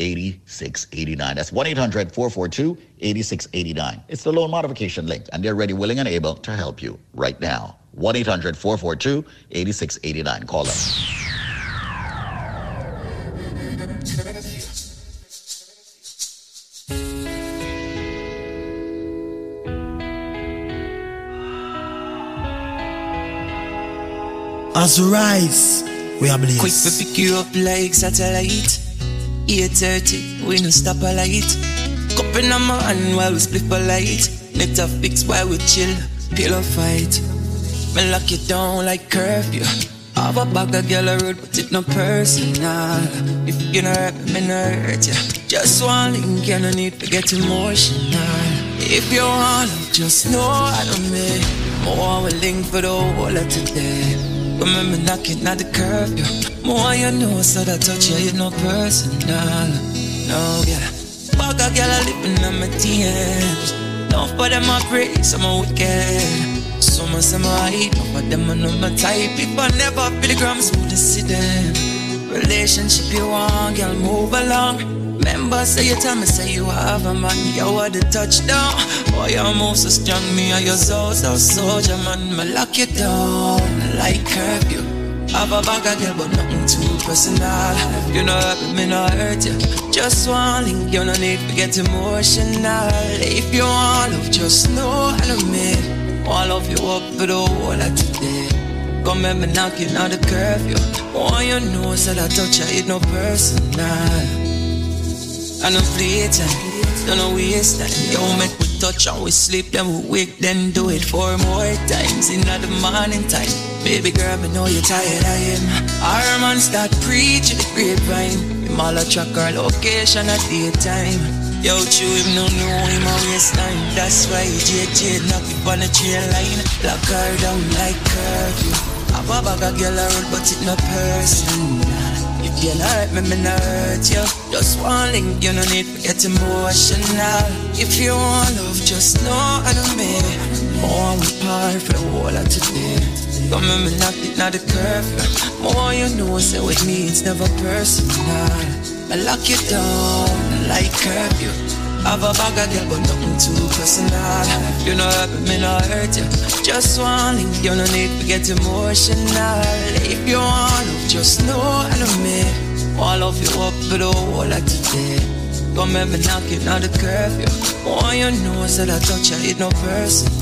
S4: 8689. That's 1 800 442 8689. It's the loan modification link, and they're ready, willing, and able to help you right now. 1 800 442 8689. Call them.
S23: As we rise, we are
S25: Quick
S23: blessed.
S25: to pick you up like satellite. 8.30, we no stop a light. Cup in my hand while we split a light. Net a fix while we chill, pillow fight. Me lock you down like curfew. Have a bag of girl road, but it no personal. If you no hurt me, me no hurt ya. Just one link, you no need to get emotional. If you want, just know I don't me. More we link for the whole of today. Remember knocking at the curfew. More you know, so that touch you, you no personal. No, yeah. Bag of girl a living on my DMs. Don't for them I pray, some are wicked. Some are some are hate, no for them I know my type. If I never feel the gram, smooth to see them. Relationship you want, girl, move along. Remember, say you tell me, say you have a man, you are the touchdown. Boy, you move so strong, me and your soul, so soldier man, me lock you down like curfew. Have a bag of girl, but nothing too personal. You know, hurt me, not hurt you. Just one link, you no need to get emotional. If you want love, just know I love me. All of you up for the whole of today. Come let me knock you out the curfew. All you know is that I touch you, it no personal. I know playtime, don't know waste time. Yo, make we touch and we sleep, then we wake, then do it four more times in the morning time. Baby girl, me know you're tired of him. Our man start preaching the grapevine. Him all a track our location at daytime. Yo, chew him no know him a waste time. That's why JJ knock it on the train line. Lock her down like curfew. Have a bag of girl around, but it no personal. If you hurt me, me hurt you. Just one link, you no need to get emotional. If you want love, just know I don't mean. More we part for the whole of today. Come and me knock it, not the curfew. More you know, say with me, it's never personal. I lock you down like curfew. I have a bag of girl, but nothing too personal. You know hurt me, not hurt you. Just one link, you no need to get emotional. If you want love, just know I love me. All of you up for the whole of today. Come let me knock it out the curfew. All you know is that I touch you, it no personal.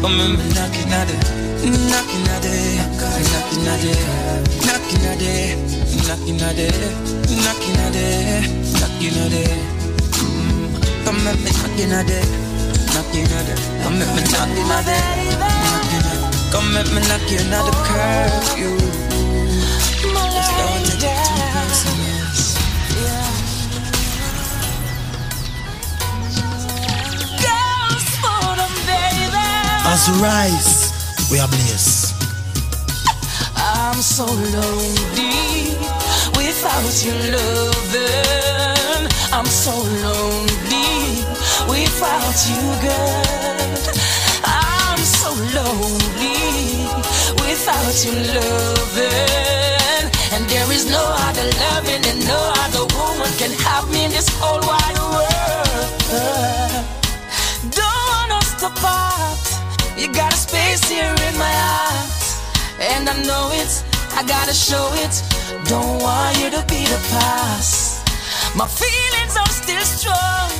S25: Come let me knock it out the, knocking out the, knocking out the, knocking out the, knocking out the, knocking out the, knocking the. Don't make me knock in a day, knock in a day. Don't make me knock in a day, knock in a day. Come make me knock in a curfew. Just don't take it too. Girls for them, baby.
S23: As we rise, we are bliss.
S25: I'm so lonely without your loving. I'm so lonely without you, girl. I'm so lonely without your loving. And there is no other loving and no other woman can have me in this whole wide world. Don't want us to part. You got a space here in my heart. And I know it, I gotta show it. Don't want you to be the past. My feelings are still strong,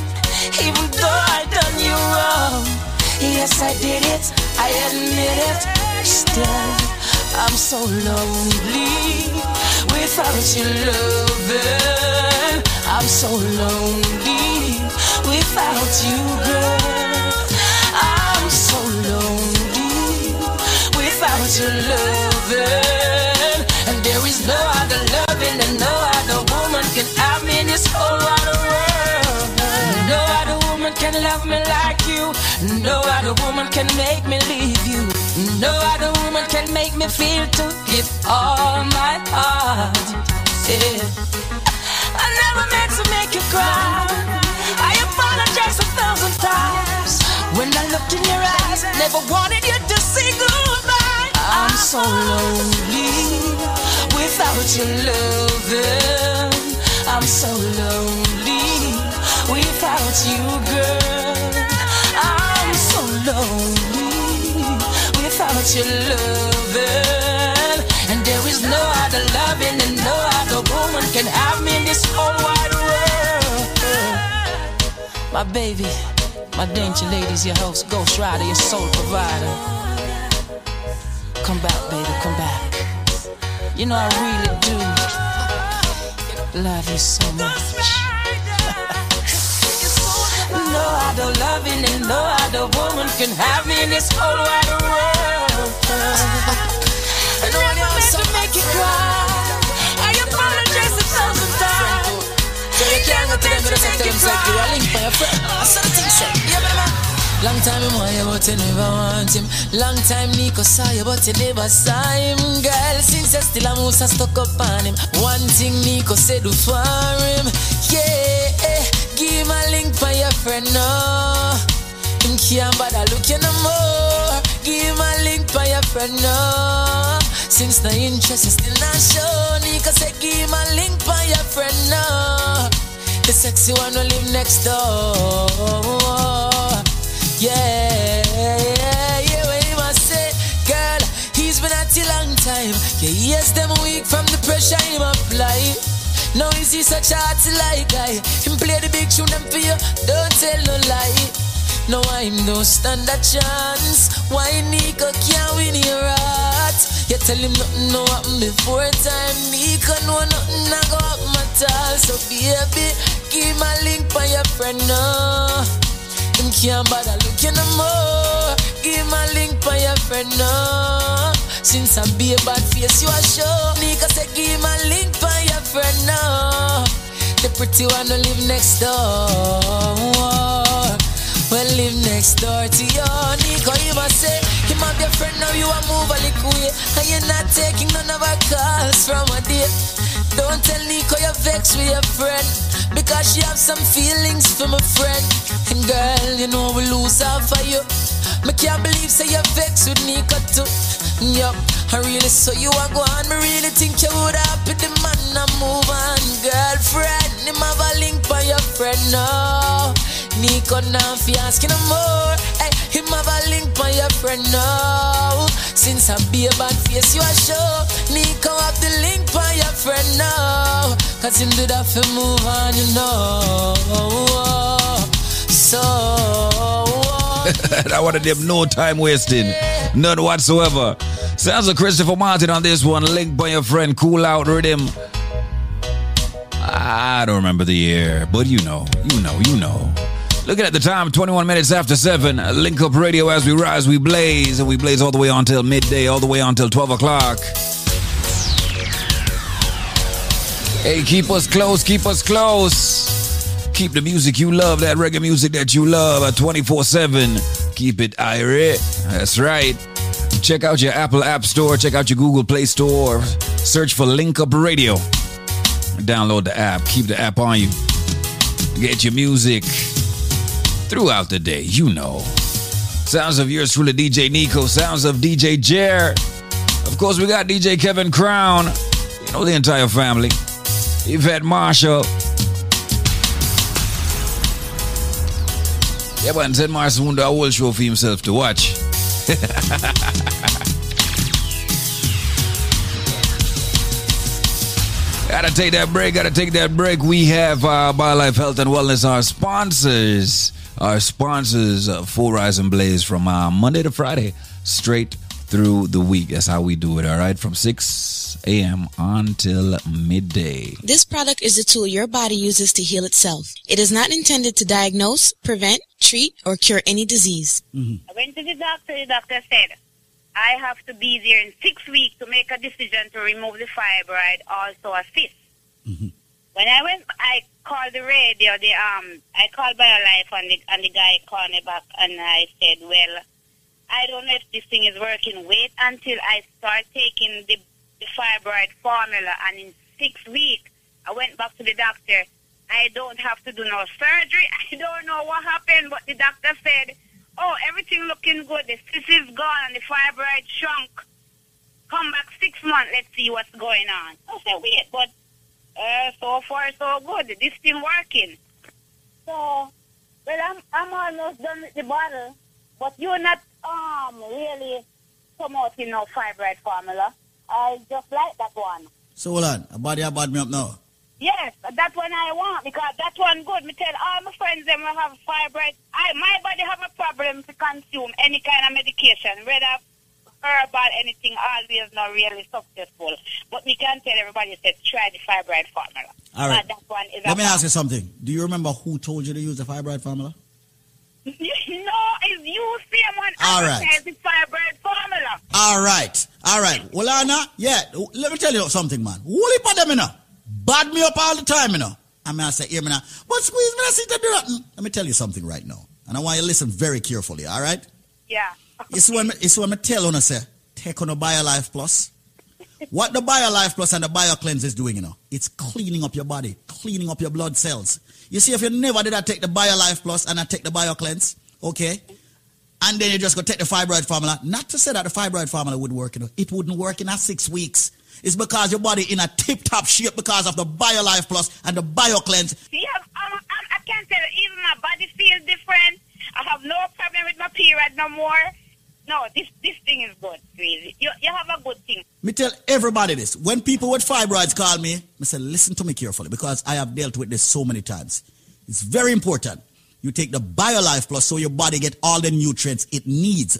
S25: even though I done you wrong. Yes, I did it, I admit it. Still, I'm so lonely without your loving. I'm so lonely without you, girl. I'm so lonely without your loving. Have me in this whole wide world. No other woman can love me like you. No other woman can make me leave you. No other woman can make me feel to give all my heart. Yeah. I never meant to make you cry. I apologize a thousand times. When I looked in your eyes, never wanted you to say goodbye. I'm so lonely without your loving. I'm so lonely without you, girl. I'm so lonely without your loving. And there is no other loving and no other woman can have me in this whole wide world. My baby, my dainty lady's your host, Ghost Rider, your soul provider. Come back, baby, come back. You know I really do love you so much. no other loving and no other woman can have me in this whole wide world. And when you meant to make you cry, I apologize a thousand times.
S26: So you can't go to them with a tell them say link for your friend. I saw the thing say, yeah. Long time him you, but you never want him. Long time Nico saw you, but you never saw him. Girl, since you still a moose, I stuck up on him. One thing Nico said do for him. Yeah, eh, give him a link for your friend, no. Him can't bother look you no more. Give him a link for your friend, no. Since the interest is still not show, Nico said give him a link for your friend, no. The sexy one will live next door. Yeah, yeah, yeah, what he must say, girl, he's been at a long time. Yeah, yes, them weak from the pressure him apply. Now he such a hot like guy? Him play the big tune them for you, don't tell no lie. No, I don't stand a chance. Why Nico can't win your heart? You tell him nothing no happen before time. Nico know nothing I go up my tall. So baby, give a link for your friend now. Him can't bother looking no more. Give a link for your friend now. Since I be a bad face, you a show. Nico say give a link for your friend now. The pretty one who live next door. Well, live next door to you, Nico. You must say, him have your friend now, you a move a little way. And you're not taking none of our calls from a day. Don't tell Nico you're vexed with your friend. Because she have some feelings for my friend. And girl, you know we lose half for you. Me can't believe say you're vexed with Nico too. Yup, I really saw you are gone. Me really think you would have happy the man and move on. Girlfriend, him have a link for your friend No, Nico now fi asking no more. Hey, him have a link for your friend now. Since I be a bad face, you a show. Nico have the link for your friend now. Cause him did have to move on, you know. So.
S16: that one of them no time wasting. None whatsoever. Sounds like Christopher Martin on this one. Linked by your friend Cool Out Rhythm. I don't remember the year, but you know, you know, you know. Looking at the time, 21 minutes after 7. Link up radio as we rise, we blaze, and we blaze all the way until midday, all the way until 12 o'clock. Hey, keep us close, keep us close. Keep the music you love, that reggae music that you love at 24 7. Keep it irate. That's right. Check out your Apple App Store, check out your Google Play Store, search for Link Up Radio. Download the app, keep the app on you. Get your music throughout the day, you know. Sounds of yours truly, DJ Nico. Sounds of DJ Jer. Of course, we got DJ Kevin Crown. You know the entire family. Yvette Marshall. Yeah, but Ted Marshall won the whole show for himself to watch. Gotta take that break. Gotta take that break. We have uh, BioLife Health and Wellness, our sponsors. Our sponsors, uh, Full Rise and Blaze, from uh, Monday to Friday, straight through the week. That's how we do it, all right? From 6 a.m. until midday.
S11: This product is a tool your body uses to heal itself. It is not intended to diagnose, prevent, treat, or cure any disease.
S14: I went to the doctor. The doctor said, I have to be there in six weeks to make a decision to remove the fibroid, also a cyst. When I went, I called the radio. The um, I called BioLife, and the and the guy called me back, and I said, "Well, I don't know if this thing is working. Wait until I start taking the, the fibroid formula, and in six weeks, I went back to the doctor. I don't have to do no surgery. I don't know what happened, but the doctor said, "Oh, everything looking good. The cyst is gone, and the fibroid shrunk. Come back six months. Let's see what's going on." I said, "Wait, but." Uh, so far so good. This thing working. So, well, I'm I'm almost done with the bottle, but you're not um really promoting no fibroid formula. I just like that one.
S12: So hold on, a body bad me up now.
S14: Yes, that one I want because that one good. Me tell all my friends them will have fibroid. I my body have a problem to consume any kind of medication, whether herbal anything. Always not really successful. But we can tell everybody says try the fibroid formula.
S12: All right.
S14: That one is
S12: Let me ask you something. Do you remember who told you to use the fibroid formula?
S14: no, it's you same one
S12: All right.
S14: the fibroid formula.
S12: All right, all right. Well, Anna, yeah. Let me tell you something, man. Heap of them, you know. Bad me up all the time, you know. I mean, I say, hear me now. But squeeze me, I see that do that. Let me tell you something right now, and I want you to listen very carefully. All right.
S14: Yeah.
S12: It's when it's when I tell on say take on a BioLife Plus. What the BioLife Plus and the BioCleanse is doing, you know, it's cleaning up your body, cleaning up your blood cells. You see, if you never did I take the BioLife Plus and I take the BioCleanse, okay, and then you just go take the fibroid formula. Not to say that the fibroid formula would work, you know, it wouldn't work in a six weeks. It's because your body in a tip-top shape because of the BioLife Plus and the BioCleanse.
S14: Yeah, um, I can't tell you, even my body feels different. I have no problem with my period no more. No, this this thing is good, really. You, you have a good thing.
S12: Me tell everybody this. When people with fibroids call me, I say, listen to me carefully because I have dealt with this so many times. It's very important. You take the BioLife Plus so your body get all the nutrients it needs.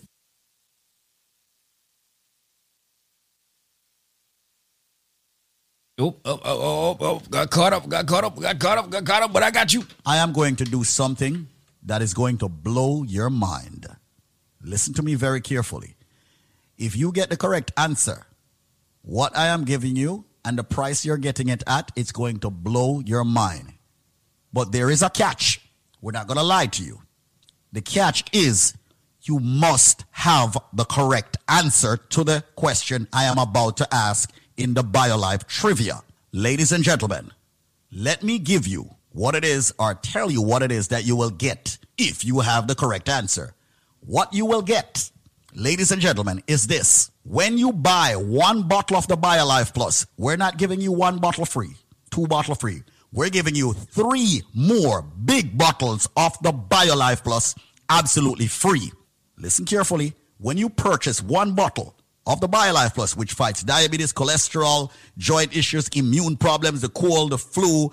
S16: Oh, oh, oh, oh, oh, got caught up, got caught up, got caught up, got caught up, but I got you.
S12: I am going to do something that is going to blow your mind. Listen to me very carefully. If you get the correct answer, what I am giving you and the price you're getting it at, it's going to blow your mind. But there is a catch. We're not going to lie to you. The catch is you must have the correct answer to the question I am about to ask in the BioLife trivia. Ladies and gentlemen, let me give you what it is or tell you what it is that you will get if you have the correct answer. What you will get, ladies and gentlemen, is this. When you buy one bottle of the BioLife Plus, we're not giving you one bottle free, two bottle free. We're giving you three more big bottles of the BioLife Plus absolutely free. Listen carefully. When you purchase one bottle of the BioLife Plus, which fights diabetes, cholesterol, joint issues, immune problems, the cold, the flu,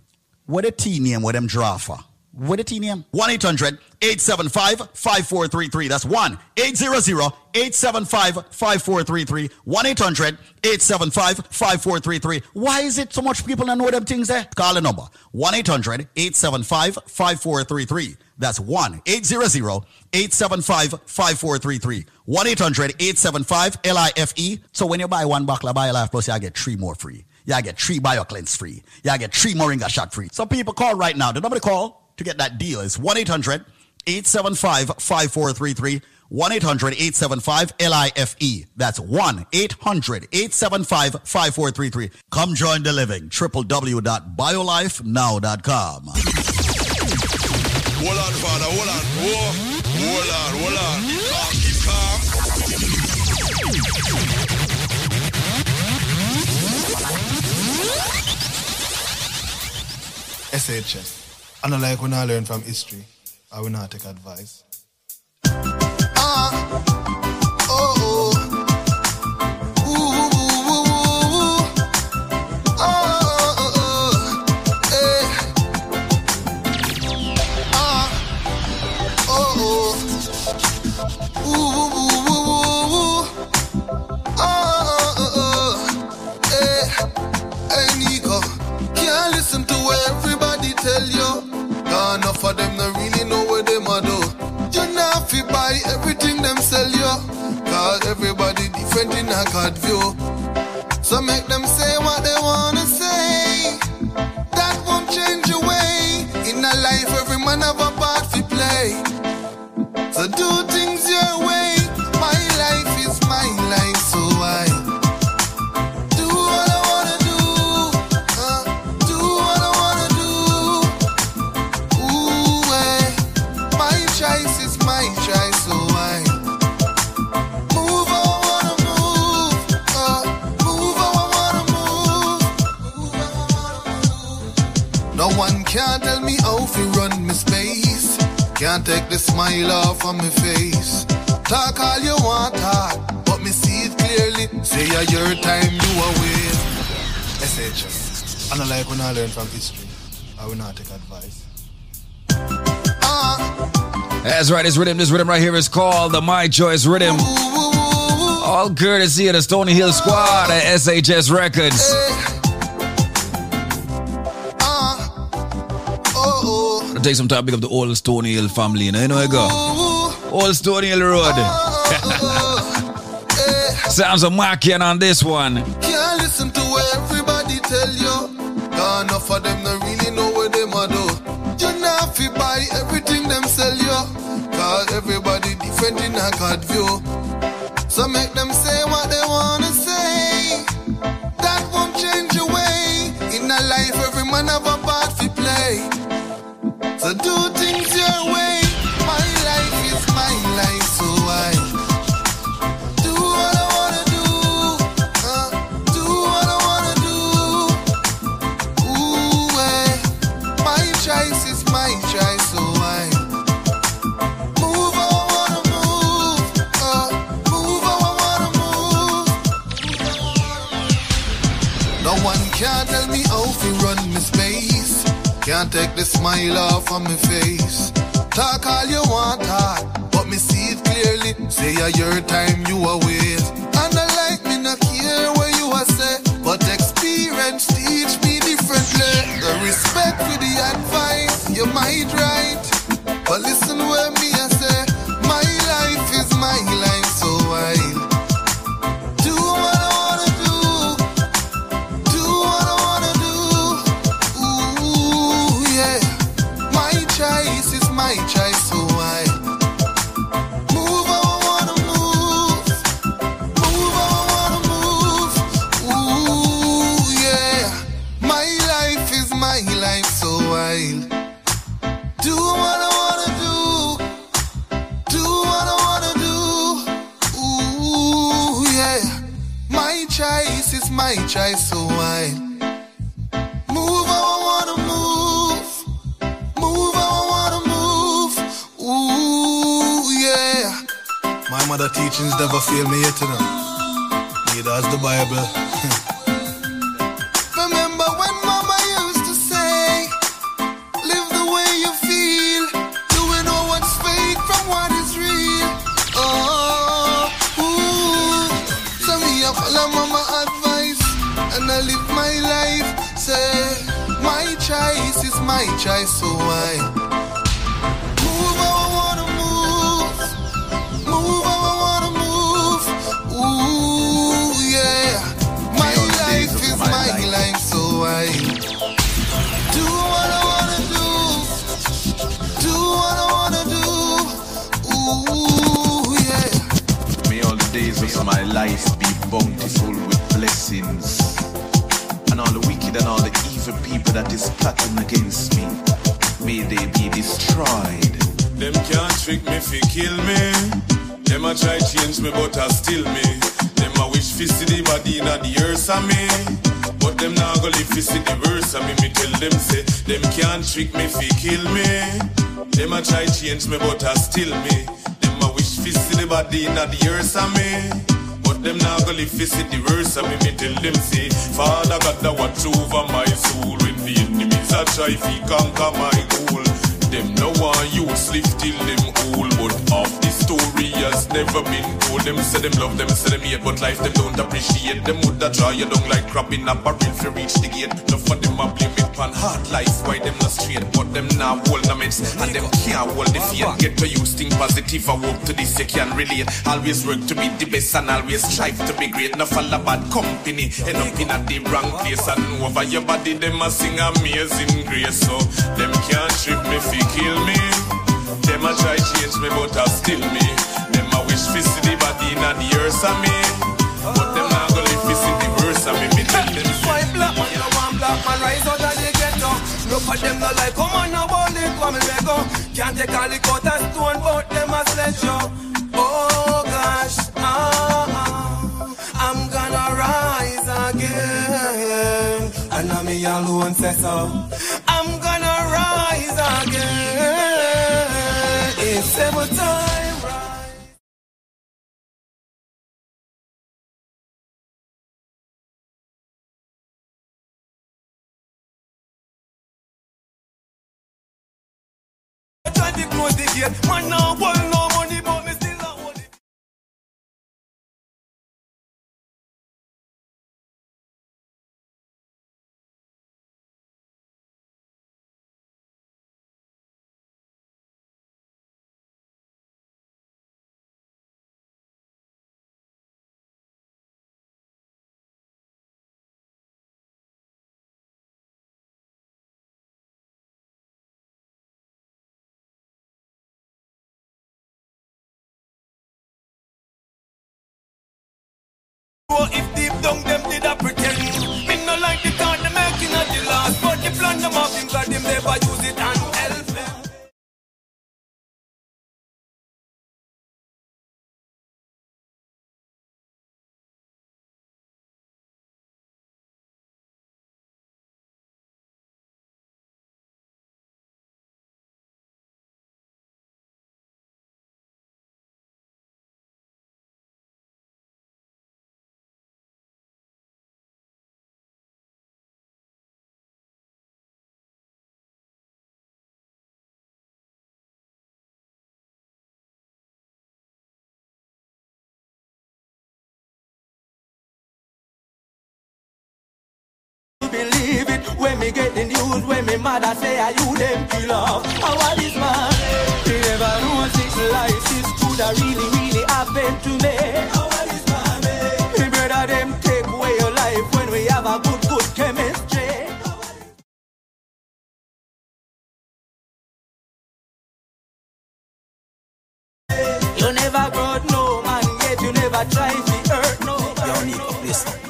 S12: What a tea name where them draw for? What a tea name? 1 800 875 5433. That's 1 800 875 5433. 1 800 875 5433. Why is it so much people don't know them things there? Call the number 1 800 875 5433. That's 1 800 875 5433. 1 800 875 LIFE. So when you buy one bottle of BioLife Plus, you get three more free. You get three BioCleanse free. Y'all get three Moringa shot free. So people call right now. The number to call to get that deal is 1 800 875 5433. 1 800 875 LIFE. That's 1 800 875 5433. Come join the living. www.biolifenow.com.
S27: Hold on, father, hold on. Whoa. Hold on, hold on. Keep calm.
S28: I don't like when I learn from history. I will not take advice.
S29: Can't different in a God view. So make them say what they wanna say. That won't change your way. In a life, every man have a smile off of my face. Talk all you want, talk, but me see it clearly. Say yeah, your time you wait.
S28: SHS. I like when I learn from history. I will not take advice. Uh.
S16: That's right. This rhythm, this rhythm right here is called the My Choice Rhythm. All courtesy of the Stony Hill Squad at SHS Records.
S29: Oh,
S16: take some time to pick up the old Stony Hill family. You know, you know I go? Old Stony Hill Road. Sounds of Markian on this one.
S29: Can't listen to what everybody tell you. Cause enough of them don't really know what them a do. You not fi buy everything them sell you. Cause everybody different in a God view. So make them say what they smile off of my face. Talk all you want, talk, but me see it clearly. Say a your time you are
S15: try you down like crab in a barrel fi reach the gate. No for them a blame it pan hard life, why them not straight? But them now hold no meds, and them can't hold the fear. Get to use think positive, I work to this you can relate. Always work to be the best and always strive to be great. No follow bad company, end up in a the wrong place and over your body. Them a sing amazing grace, so them can't trip me if fi kill me. Them a try to change me, but I still me. Them a wish fi see the body inna the earth of me, but them not see the worst of me. Me tell them
S18: Why black man, you want black man? Rise out of the ghetto. Look at them not like, come on now, bold it, come and let go. Can't take all the cut and stone, but them a sledge Oh gosh, ah, I'm gonna rise again. And now me alone say so. I'm gonna rise again. It's every time man now, one no
S30: If deep down them did a pretend. Me no like the thought they making but plan them them never use it and
S3: believe it when me get the news when me mother say I you them kill off. How what is man? Me never know six life this could have really really happen to me. How what is man? Eh? Me brother them take away your life when we have a good good chemistry. Eh? You never got no man yet you never try to hurt no.
S31: Yo, Nico, please.
S3: S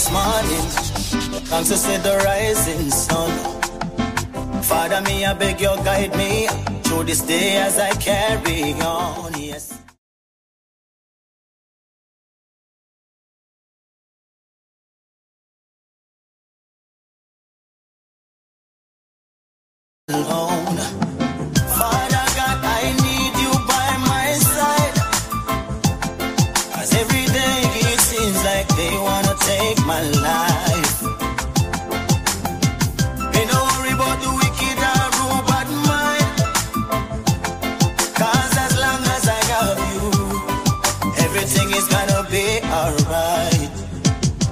S19: this morning, thanks to see the rising sun. Father, me, I beg you, guide me through this day as I carry on. Yes. Alone.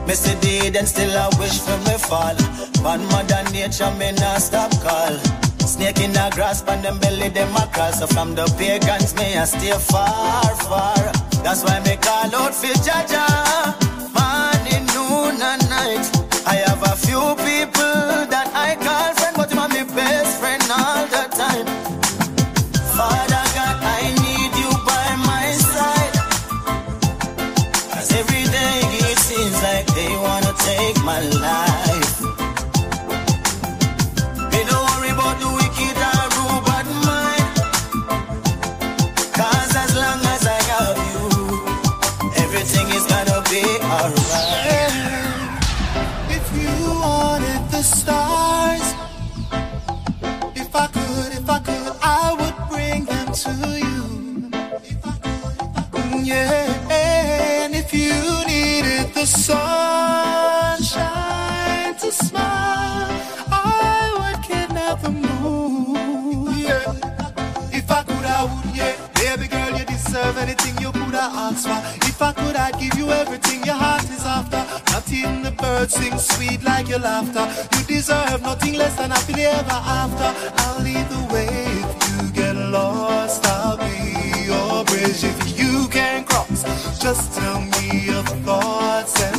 S19: Me see deed and still I wish for me fall. But mother nature me not stop call. Snake in the grass, and them belly them a crawl. So from the pagans, me I stay far, far. That's why me call out for Jaja. Morning, noon, and night. I have a few people that
S32: to you. Mm, Yeah, and if you needed the sunshine to smile, I would kidnap the moon. Yeah, if I could, I would. Yeah, baby girl, you deserve anything you could have asked for. If I could, I'd give you everything your heart is after. Not even the birds sing sweet like your laughter. You deserve nothing less than happily ever after. I'll lead the way if you lost. I'll be your bridge if you can cross. Just tell me your thoughts and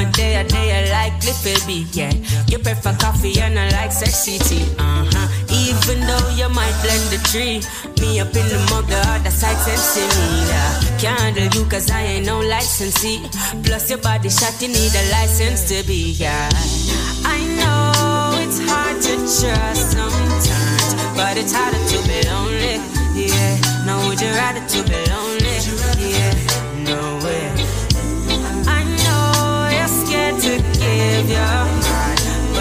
S19: my
S25: day a day I like lippy be, yeah. You prefer coffee and I like sexy tea, uh huh. Even though you might blend the tree, me up in the mug, the other side sensing me, yeah. Can't handle you cause I ain't no licensee. Plus your body shot, you need a license to be, yeah. I know it's hard to trust sometimes, but it's harder to be lonely, yeah. Now would you rather to be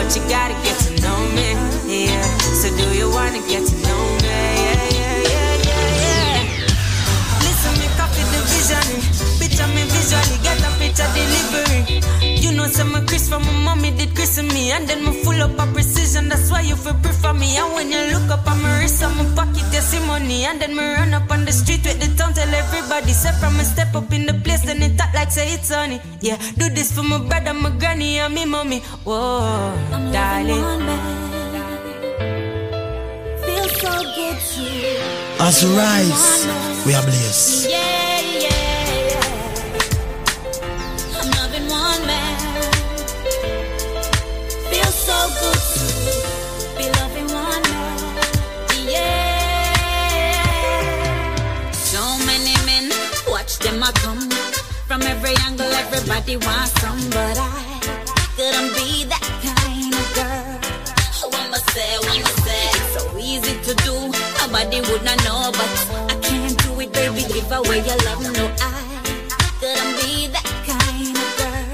S25: but you gotta get to know me. Yeah. So do you wanna get to money and me. And then me full up of precision. That's why you feel prefer me. And when you look up on my wrist, on my pocket, you see money. And then me run up on the street with the town, tell everybody. Say from me step up in the place, then it talk like say it's honey. Yeah, do this for my brother, my granny, and me mommy. Whoa, darling.
S33: Feel so good to
S12: As we rise, we are blessed.
S33: Yeah, yeah, yeah.
S17: Every angle, everybody wants some, but I couldn't be that kind of girl. Say, what must say? It's so easy to do, nobody would not know, but I can't do it, baby. Give away your love, no, I couldn't be that kind of girl.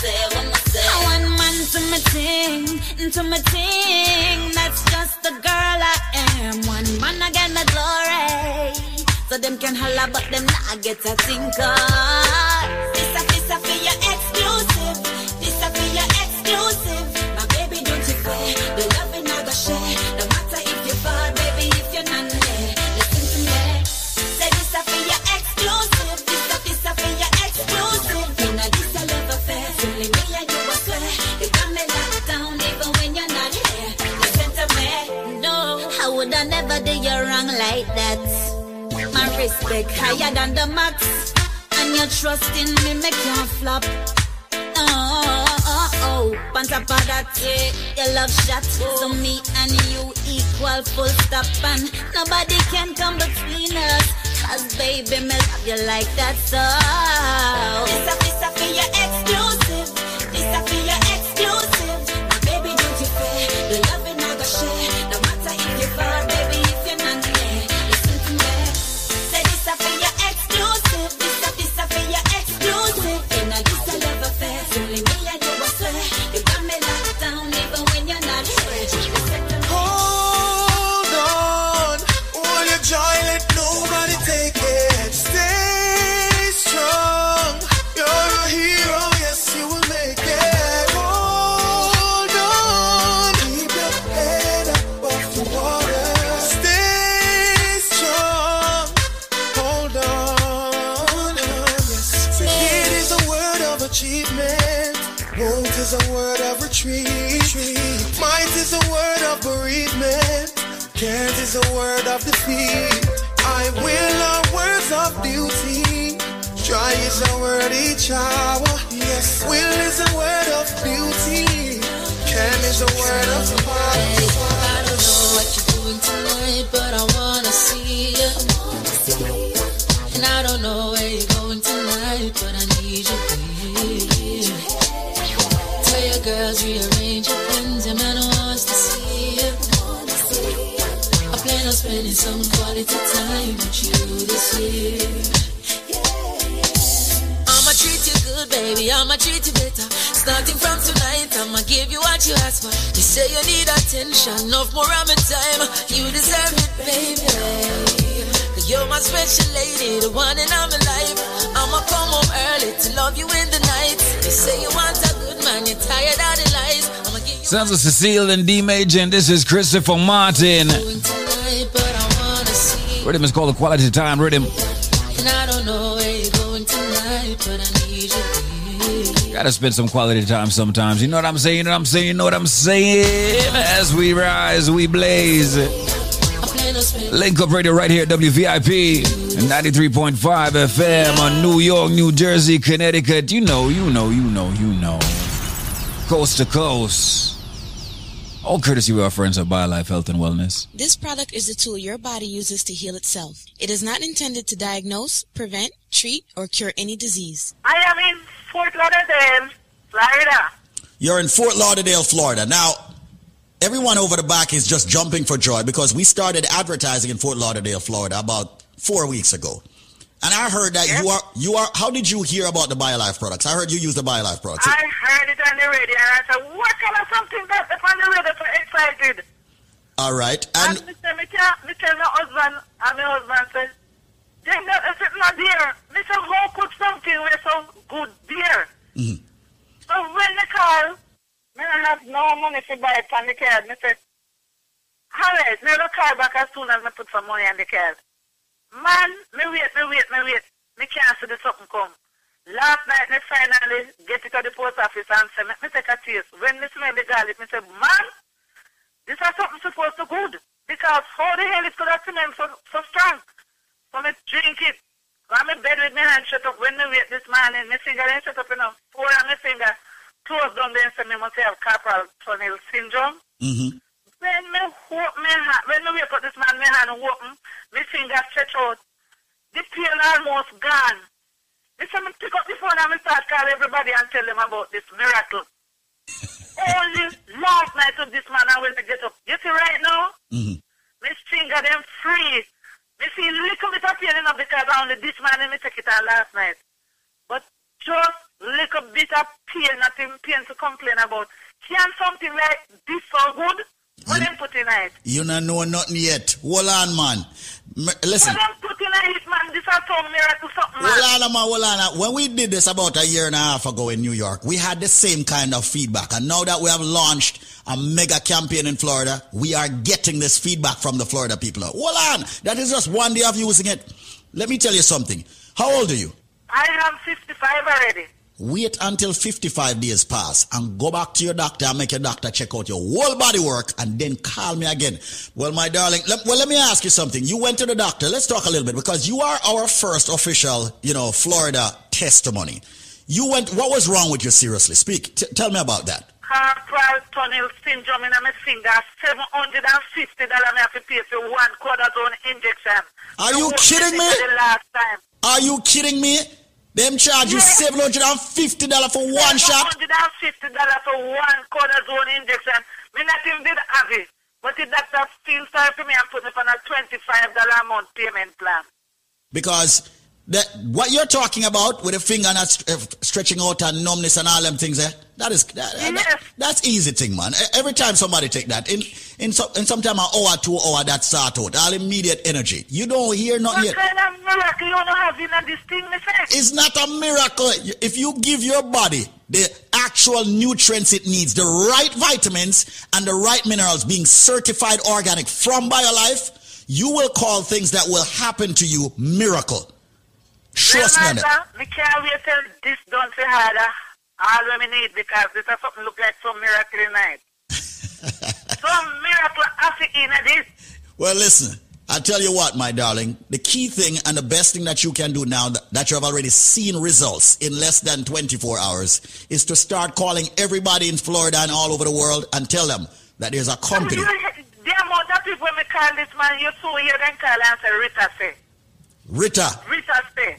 S17: Say, what must say? One man to my ting, to my ting. That's just the girl I am. One man I get my glory. So them can holla, but them not get a thing respect higher than the max. And your trust in me make you flop. Oh, oh, oh. On top of that, yeah, your love shot. So me and you equal full stop. And nobody can come between us. Cause baby, me love you like that. So, this a, this a for your exclusive.
S32: Of. Might is a word of bereavement. Can't is a word of defeat. I will are words of beauty. Try is a word each hour. Yes, will is a word of beauty. Can is a word of power.
S26: I don't know what you're doing tonight, but I wanna see you. And I don't know where you're going tonight, but I girls rearrange your plans, your man wants to see you. I plan on spending some quality time with you this year. I'ma treat you good, baby. I'ma treat you better. Starting from tonight, I'ma give you what you ask for. You say you need attention, enough more of my time. You deserve it, baby. You're my special lady, the one in all my life. I'ma come home early to love you in the night. You say you want a good man, you're tired of the lies. I'ma give you
S16: Sounds of Cecile and D Major, and this is Christopher Martin.
S26: tonight, but I wanna see.
S16: Rhythm is called the Quality Time Rhythm.
S26: And I don't know where you're going tonight, but I need you.
S16: Gotta spend some quality time sometimes. You know what I'm saying? You know what I'm saying? You know what I'm saying? As we rise, we blaze. Link up radio right here at WVIP 93.5 FM on New York, New Jersey, Connecticut. You know, you know, you know, you know. Coast to coast. All courtesy of our friends at BioLife Health and Wellness.
S11: This product is a tool your body uses to heal itself. It is not intended to diagnose, prevent, treat, or cure any disease.
S34: I am in Fort Lauderdale, Florida.
S4: You're in Fort Lauderdale, Florida. Now, everyone over the back is just jumping for joy because we started advertising in Fort Lauderdale, Florida about four weeks ago. And I heard that you are you are how did you hear about the BioLife products? I heard you use the BioLife products.
S34: I heard it on the radio and I said, what kind of something that's on the radio so excited?
S4: All right.
S34: And,
S4: And
S34: tell, me tell, me tell my husband, and my husband said, then that is not there. Say, how could something with so good there?
S4: Mhm.
S34: So when they call, Me have no money to buy it on the card. Me say, alright, me will call back as soon as me put some money on the card. Man, me wait, me wait, me wait. Me can't see the something come. Last night, me finally get it to the post office and say, me, me take a taste. When me smell the garlic, me say, man, this is something supposed to good. Because how the hell it could have smell so, so strong? So me drink it. I'm in bed with my hand shut up. When me wait this morning, my finger ain't shut up enough. Four on my finger closed of them and say me must have carpal tunnel syndrome.
S4: Mm-hmm.
S34: When me open my hand, when me wake up this man, my hand open, my finger stretch out. The pain almost gone. This time I pick up the phone and I start call everybody and tell them about this miracle. Only last night of this man I will get up. You see right now,
S4: Mm-hmm.
S34: my finger them free. Me feel little bit of pain enough because only this man and me take it out last night. But just little bit of pain, nothing pain to complain about. Can something like this so good? What them put in it?
S4: You not know nothing yet. Hold on, man. Listen.
S34: What them put in it, man? This is some miracle something, man.
S4: Hold on, man, hold on. When we did this about a year and a half ago in New York, we had the same kind of feedback. And now that we have launched a mega campaign in Florida, we are getting this feedback from the Florida people. Hold on. That is just one day of using it. Let me tell you something. How old are you?
S34: I am 55 already.
S4: Wait until 55 days pass and go back to your doctor and make your doctor check out your whole body work and then call me again. Well, my darling, let, well, let me ask you something. You went to the doctor. Let's talk a little bit because you are our first official, you know, Florida testimony. You went, what was wrong with you? Seriously, speak. T- tell me about that.
S34: Carpal tunnel syndrome in my finger. $750 I have to pay for one cortisone injection.
S4: Are you kidding me?
S34: The last time.
S4: Are you kidding me? Them charge you $750 for one shot?
S34: $750 for one cortisone injection. Me not even did have it. But the doctor feel sorry for me and put me on a $25 a month payment plan.
S4: Because that what you're talking about with the finger not st- uh, stretching out and numbness and all them things there, that is that, that- that's easy thing, man. Every time somebody take that in in some in sometime an hour, two hour, that start out, all immediate energy. You don't hear nothing
S34: What
S4: yet.
S34: kind of miracle you don't have in this thing?
S4: It's not a miracle. If you give your body the actual nutrients it needs, the right vitamins and the right minerals being certified organic from BioLife, you will call things that will happen to you miracle. Trust me on it.
S34: Master, me can't wait till this done harder. All what need because this is something look like some miracle it. Some miracle in this.
S4: Well, listen, I tell you what, my darling, the key thing and the best thing that you can do now that, you have already seen results in less than 24 hours is to start calling everybody in Florida and all over the world and tell them that there's a company.
S34: You, the amount of people when me call this man, you so hear them call and say Rita say.
S4: Rita,
S34: Rita say.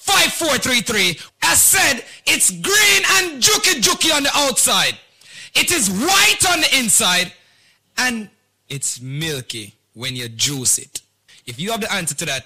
S35: 1-800-875-5433. As said, it's green and juki juki on the outside. It is white on the inside. And it's milky when you juice it. If you have the answer to that,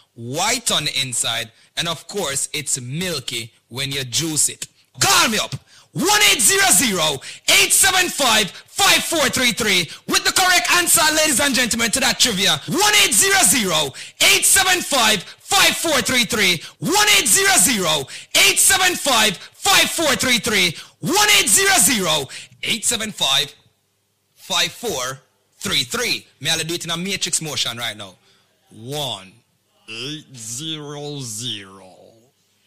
S35: white on the inside, and of course, it's milky when you juice it. Call me up. 1-800-875-5433 with the correct answer, ladies and gentlemen, to that trivia. 1-800-875-5433. 1-800-875-5433. 1-800-875-5433. May I do it in a matrix motion right now? One.
S27: Eight zero zero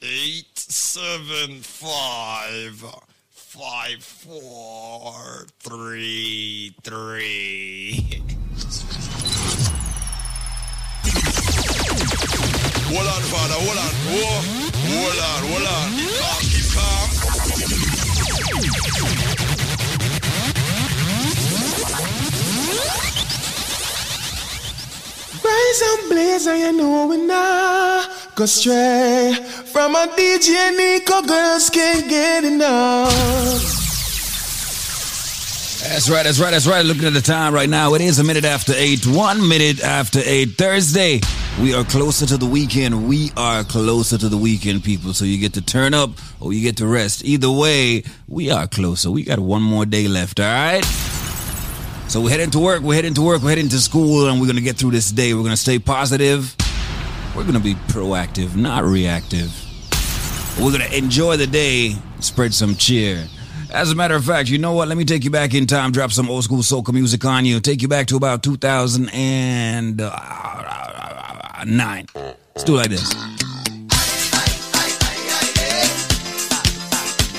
S27: eight seven five five four three three. Hold on, father, hold on. Whoa. Hold on, hold on. Keep calm,
S18: Rise and blaze, and you know we nah go stray from a DJ Nico. Girls can't get enough.
S16: That's right, that's right, that's right. Looking at the time right now, it is a minute after 8, one minute after 8, Thursday. We are closer to the weekend. We are closer to the weekend, people. So you get to turn up or you get to rest. Either way, we are closer. We got one more day left, all right? So we're heading to work, we're heading to work, we're heading to school, and we're to get through this day. We're to stay positive. We're to be proactive, not reactive. We're to enjoy the day, spread some cheer. As a matter of fact, you know what? Let me take you back in time, drop some old school soca music on you, take you back to about 2009. Let's do it like this.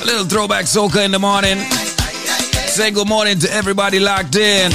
S16: A little throwback soca in the morning. Say good morning to everybody locked
S36: in.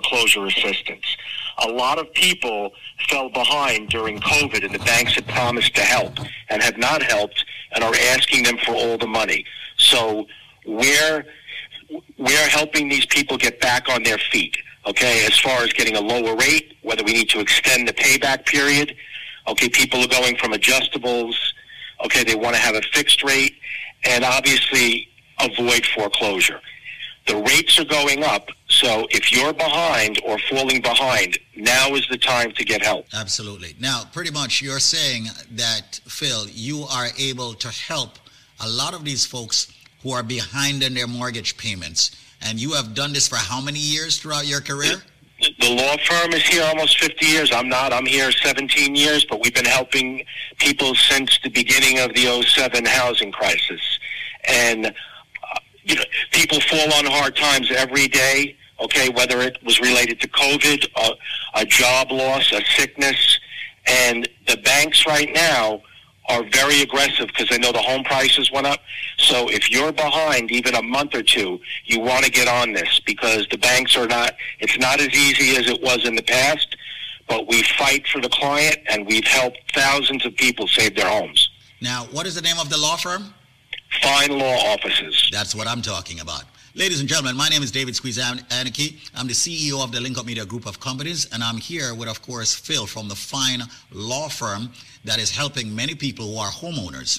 S37: Foreclosure assistance. A lot of people fell behind during COVID and the banks had promised to help and have not helped and are asking them for all the money. So we're we're helping these people get back on their feet. Okay, as far as getting a lower rate, whether we need to extend the payback period. Okay, people are going from adjustables. Okay, they want to have a fixed rate, and obviously avoid foreclosure. The rates are going up, so if you're behind or falling behind, now is the time to get help.
S4: Absolutely. Now, pretty much you're saying that, Phil, you are able to help a lot of these folks who are behind in their mortgage payments. And you have done this for how many years throughout your career?
S37: The law firm is here almost 50 years. I'm not. I'm here 17 years, but we've been helping people since the beginning of the 07 housing crisis. And, uh, you know, people fall on hard times every day, okay, whether it was related to COVID, a, a job loss, a sickness. And the banks right now are very aggressive because they know the home prices went up. So if you're behind even a month or two, you want to get on this because the banks are not, it's not as easy as it was in the past, but we fight for the client and we've helped thousands of people save their homes.
S4: Now, what is the name of the law firm?
S37: Fine Law Offices.
S4: That's what I'm talking about. Ladies and gentlemen, my name is David Squeeze Anarchy. I'm the CEO of the Link Up Media Group of Companies, and I'm here with, of course, Phil from the Fine Law Firm that is helping many people who are homeowners.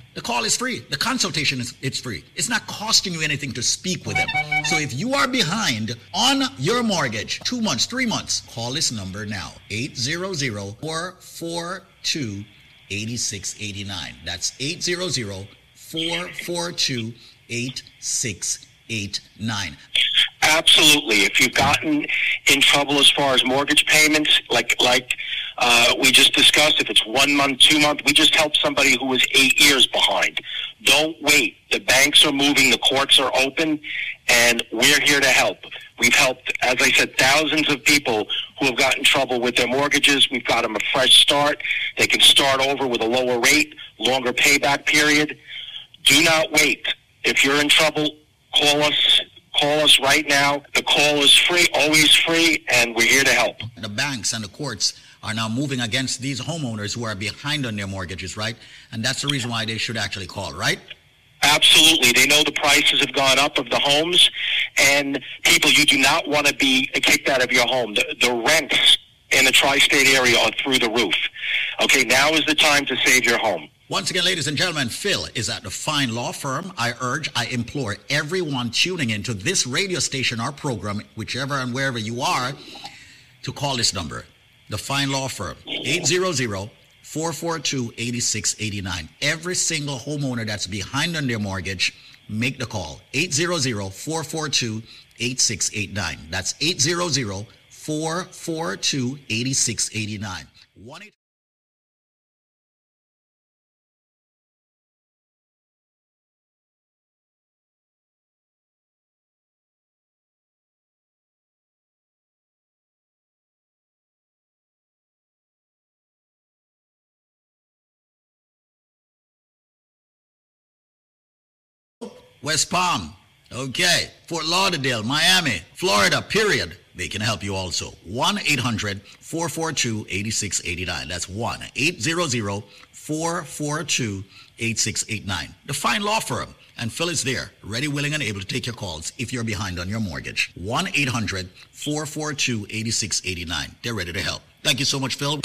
S4: the call is free. The consultation is it's free. It's not costing you anything to speak with him. So if you are behind on your mortgage, two months, three months, call this number now. 800-442-8689. That's 800-442-8689.
S37: Absolutely. If you've gotten in trouble as far as mortgage payments, like like uh, we just discussed, if it's one month, two month, we just helped somebody who was eight years behind. Don't wait. The banks are moving, the courts are open, and we're here to help. We've helped, as I said, thousands of people who have gotten trouble with their mortgages. We've got them a fresh start. They can start over with a lower rate, longer payback period. Do not wait. If you're in trouble, call us. Call us right now. The call is free, always free, and we're here to help.
S4: The banks and the courts are now moving against these homeowners who are behind on their mortgages, right? And that's the reason why they should actually call, right?
S37: Absolutely. They know the prices have gone up of the homes, and people, you do not want to be kicked out of your home. The, the rents in the tri-state area are through the roof. Okay, now is the time to save your home.
S4: Once again, ladies and gentlemen, Phil is at the fine law firm. I urge, I implore everyone tuning into this radio station, our program, whichever and wherever you are, to call this number, the fine law firm, 800-442-8689. Every single homeowner that's behind on their mortgage, make the call, 800-442-8689. That's 800-442-8689. 1 West Palm, okay, Fort Lauderdale, Miami, Florida, period.
S3: They can help you also. 1 800 442 8689. That's 1 800 442 8689. The fine law firm. And Phil is there, ready, willing, and able to take your calls if you're behind on your mortgage. 1 800 442 8689. They're ready to help. Thank you so much, Phil.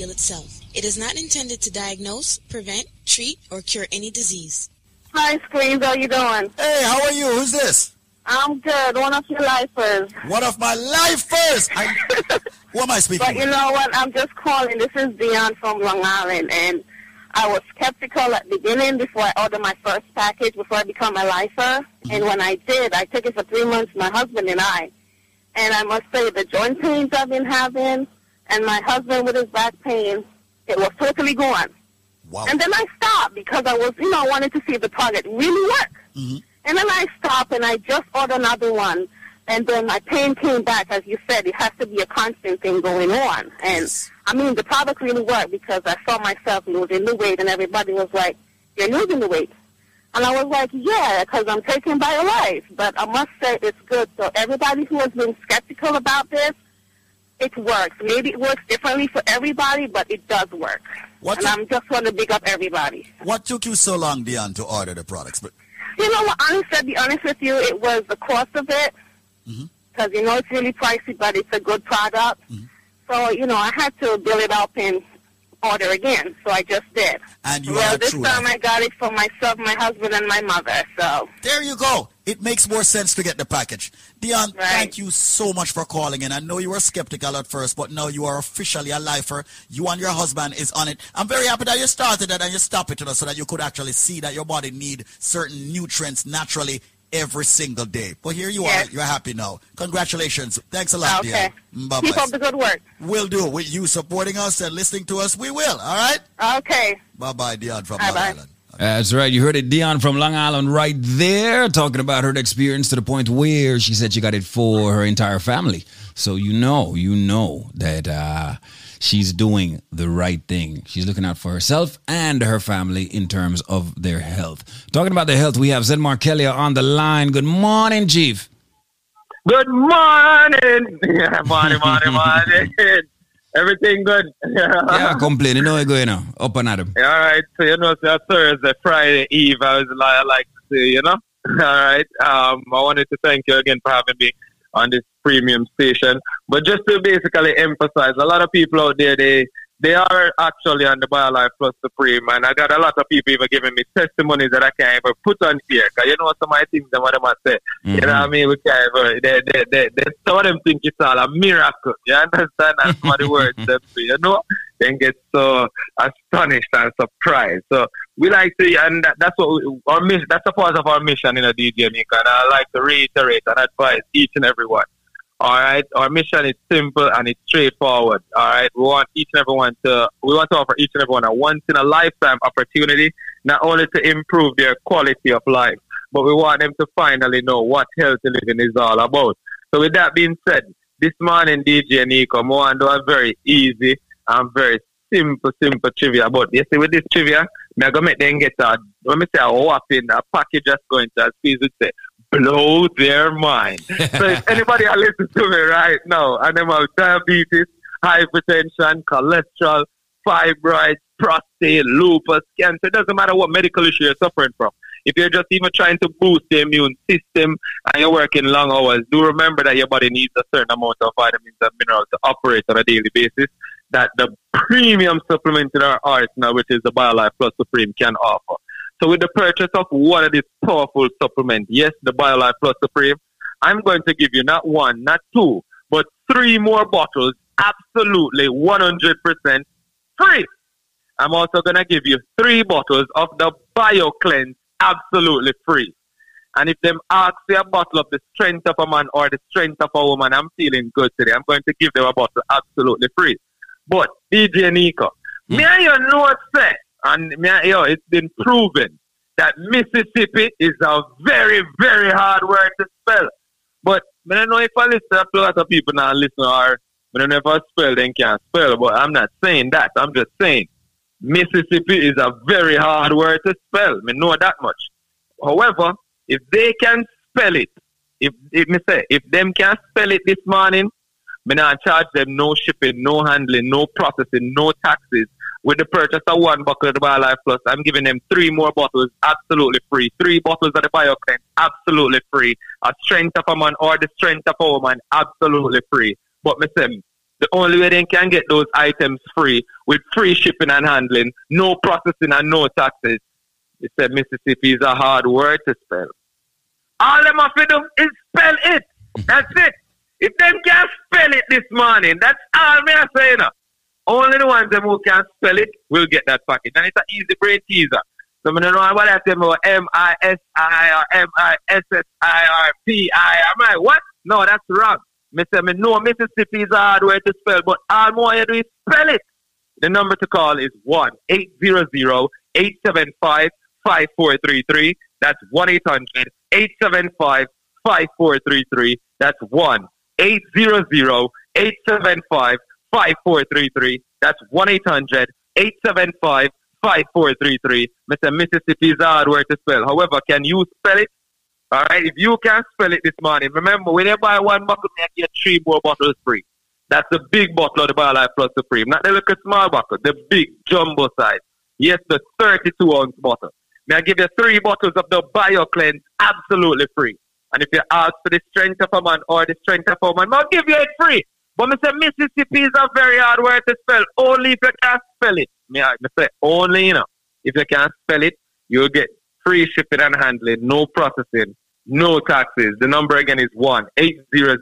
S11: Heal itself. It is not intended to diagnose, prevent, treat, or cure any disease.
S38: Hi, Screens. How you doing?
S12: Hey, how are you? Who's this?
S38: I'm good. One of your lifers.
S12: One of my lifers. I, who am I speaking
S38: But you know what? I'm just calling. This is Dion from Long Island, and I was skeptical at the beginning before I ordered my first package before I become a lifer. Mm-hmm. And when I did, I took it for three months, my husband and I. And I must say, the joint pains I've been having, and my husband with his back pain, it was totally gone.
S12: Wow.
S38: And then I stopped because I was, you know, I wanted to see if the product really worked. Mm. And then I stopped and I just ordered another one. And then my pain came back. As you said, it has to be a constant thing going on. And I mean, the product really worked because I saw myself losing the weight and everybody was like, you're losing the weight. And I was like, yeah, because I'm taking BioLife. But I must say it's good. So everybody who has been skeptical about this, it works. Maybe it works differently for everybody, but it does work.
S12: What
S38: and I'm just want to big up everybody.
S12: What took you so long, Dion, to order the products? But
S38: You know what? Honestly, to be honest with you, it was the cost of it. Mm-hmm. Because, you know, it's really pricey, but it's a good product. Mm-hmm. So, you know, I had to build it up and order again. So I just did.
S12: And you
S38: well,
S12: are
S38: this time I got it for myself, my husband, and my mother. So
S12: there you go. It makes more sense to get the package. Dion, thank you so much for calling in. I know you were skeptical at first, but now you are officially a lifer. You and your husband is on it. I'm very happy that you started it and you stopped it you know, so that you could actually see that your body need certain nutrients naturally every single day. But here you are. You're happy now. Congratulations. Thanks a lot,
S38: Okay.
S12: Dion. Bye
S38: keep up the good work.
S12: We'll do. With you supporting us and listening to us, we will. All right?
S38: Okay.
S12: Bye-bye, Dion from
S38: Bye-bye.
S12: Long Island.
S16: That's right. You heard it, Dion from Long Island, right there, talking about her experience to the point where she said she got it for her entire family. So you know, you know that uh, she's doing the right thing. She's looking out for herself and her family in terms of their health. Talking about their health, we have Zed Markelia on the line. Good morning, Chief.
S39: Good morning. Morning, morning, morning. Everything good.
S16: yeah, complain. You know what's going on. Up and at 'em.
S39: All right. So you know, it's Thursday, Friday Eve. I was like, I like to say, you know. All right. Um, I wanted to thank you again for having me on this premium station. But just to basically emphasize, a lot of people out there, they they are actually on the BioLife Plus Supreme, and I got a lot of people even giving me testimonies that I can't even put on here. Cause you know some of my things that what them might say. You know what I mm-hmm. mean? We can't even, they, they, they, they, some of them think it's all a miracle. You understand? That's what the words them say, you know? Then get so astonished and surprised. So we like to, and that, that's what we, our mission. That's a part of our mission in a DJ Mika, and I like to reiterate and advise each and every one. All right, our mission is simple and it's straightforward. All right, we want each and everyone to we want to offer each and everyone a once in a lifetime opportunity, not only to improve their quality of life, but we want them to finally know what healthy living is all about. So, with that being said, this morning, DJ Nico, I want to do a very easy and very simple, simple trivia. But you see, with this trivia, I'm gonna make them get a let me say a whopping a package that's going to as Squeeze would say blow their mind. so if anybody are listening to me right now and them have diabetes, hypertension, cholesterol, fibroids, prostate, lupus, cancer, it doesn't matter what medical issue you're suffering from. If you're just even trying to boost the immune system and you're working long hours, do remember that your body needs a certain amount of vitamins and minerals to operate on a daily basis that the premium supplement in our arsenal, which is the BioLife Plus Supreme, can offer. So with the purchase of one of these powerful supplements, yes, the BioLife Plus Supreme, I'm going to give you not one, not two, but three more bottles absolutely 100% free. I'm also going to give you three bottles of the BioCleanse absolutely free. And if them ask for a bottle of the strength of a man or the strength of a woman, I'm feeling good today. I'm going to give them a bottle absolutely free. But DJ Nico, me and you know say, and and it's been proven that Mississippi is a very, very hard word to spell. But I don't know if I listen to a lot of people now listen or I don't know if I spell, then can't spell. But I'm not saying that. I'm just saying Mississippi is a very hard word to spell. I know that much. However, if they can spell it, if, if me say, if them can spell it this morning, Me not charge them no shipping, no handling, no processing, no taxes. With the purchase of one bottle of the BioLife Plus, I'm giving them three more bottles absolutely free. Three bottles of the BioCleanse absolutely free. A strength of a man or the strength of a woman absolutely free. But say, the only way they can get those items free with free shipping and handling, no processing and no taxes. They said Mississippi is a hard word to spell. All them have to do is spell it. That's it. If them can't spell it this morning, that's all me I say now. Only the ones them who can spell it will get that package. And it's an easy brain teaser. So I don't know what I say about M-I-S-I or M-I-S-S-I-R-P-I. I'm like, what? No, that's wrong. Me say, me know Mississippi is a hard word to spell, but all more you do is spell it. The number to call is 1-800-875-5433. That's 1-800-875-5433. That's 1-800-875-5433. That's 1-800-875-5433. Mr. Mississippi is hard word to spell. However, can you spell it? All right, if you can spell it this morning, remember when you buy one bottle, you get three more bottles free. That's the big bottle of the BioLife Plus Supreme, not the little small bottle, the big jumbo size. Yes, the 32 ounce bottle. May I give you three bottles of the BioCleanse absolutely free. And if you ask for the strength of a man or the strength of a woman, I'll give you it free. But me say Mississippi is a very hard word to spell. Only if you can spell it. Me, me say only, you know. If you can spell it, you'll get free shipping and handling, no processing, no taxes. The number again is 1 800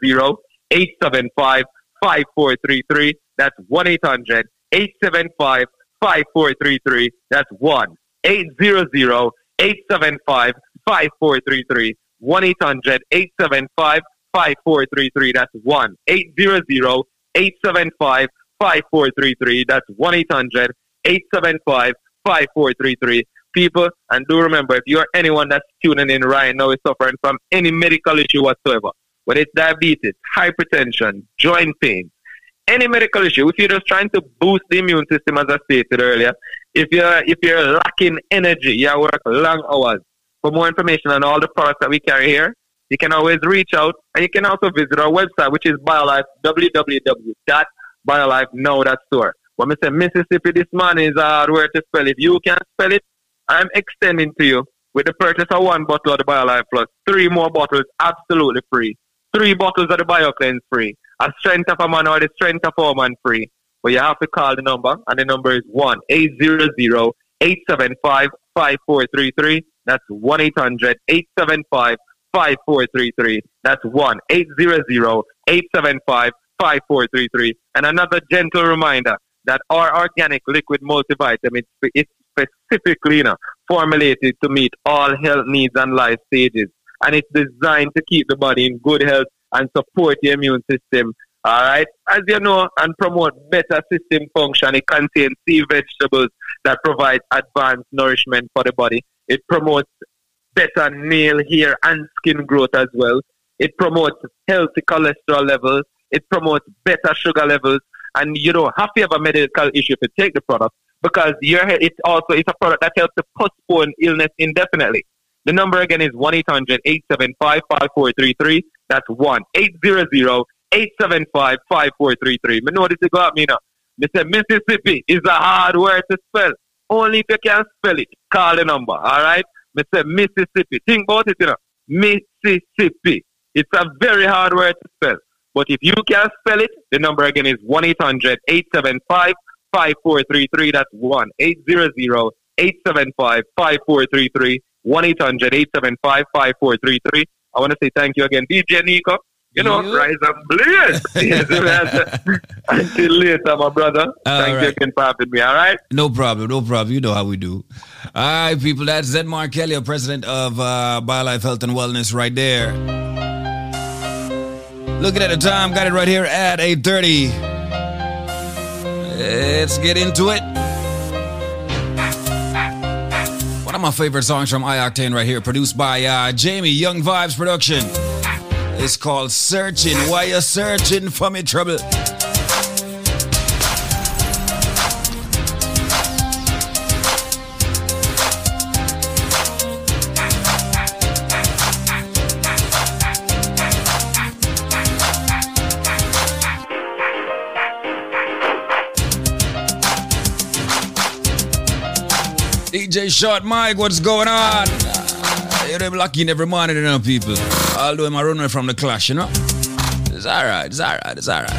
S39: 875 5433. That's 1 800 875 5433. That's 1 800 875 5433. 1 800 875 5433. That's 1 800 875 5433. That's 1 800 875 5433. People, and do remember, if you're anyone that's tuning in right now is suffering from any medical issue whatsoever, whether it's diabetes, hypertension, joint pain, any medical issue, if you're just trying to boost the immune system, as I stated earlier, if you're if you're lacking energy, you work long hours. For more information on all the products that we carry here, you can always reach out, and you can also visit our website, which is BioLife, www.biolifenow.store. When I say Mississippi this morning is a hard word to spell. If you can spell it, I'm extending to you with the purchase of one bottle of the BioLife Plus, three more bottles absolutely free. Three bottles of the BioCleanse free. A strength of a man or the strength of a woman free. But you have to call the number, and the number is 1 800 875 5433. That's 1 800 875 5433. That's 1 800 875 5433. And another gentle reminder that our organic liquid multivitamin is specifically you know, formulated to meet all health needs and life stages. And it's designed to keep the body in good health and support the immune system. All right. As you know, and promote better system function, it contains sea vegetables that provide advanced nourishment for the body. It promotes better nail, hair, and skin growth as well. It promotes healthy cholesterol levels. It promotes better sugar levels. And you don't have to have a medical issue to take the product because your it also it's a product that helps to postpone illness indefinitely. The number again is 1 800 875 5433. That's 1 800 875 5433. Me know this is got me now. Say Mississippi is a hard word to spell. Only if you can spell it, call the number, alright? Me say Mississippi. Think about it, you know. Mississippi. It's a very hard word to spell. But if you can spell it, the number again is 1 800 875 5433. That's 1 800 875 5433. 1 800 875 5433. I want to say thank you again, DJ Nico. You know,
S16: You-
S39: rise blaze. Yes, Until later, my brother. thank you
S16: right.
S39: again for having me, all right?
S16: No problem, no problem. You know how we do. All right, people. That's Zed Mark Kelly, president of uh, BioLife Health and Wellness, right there. Looking at the time, got it right here at 8:30. Let's get into it. One of my favorite songs from iOctane right here, produced by uh, Jamie Young Vibes Production. It's called Searching. Why you searching for me trouble? DJ Short Mike, what's going on? Uh, you're lucky in every morning, you know, people. Although I'm a runaway from the clash, you know. It's alright, it's alright, it's alright.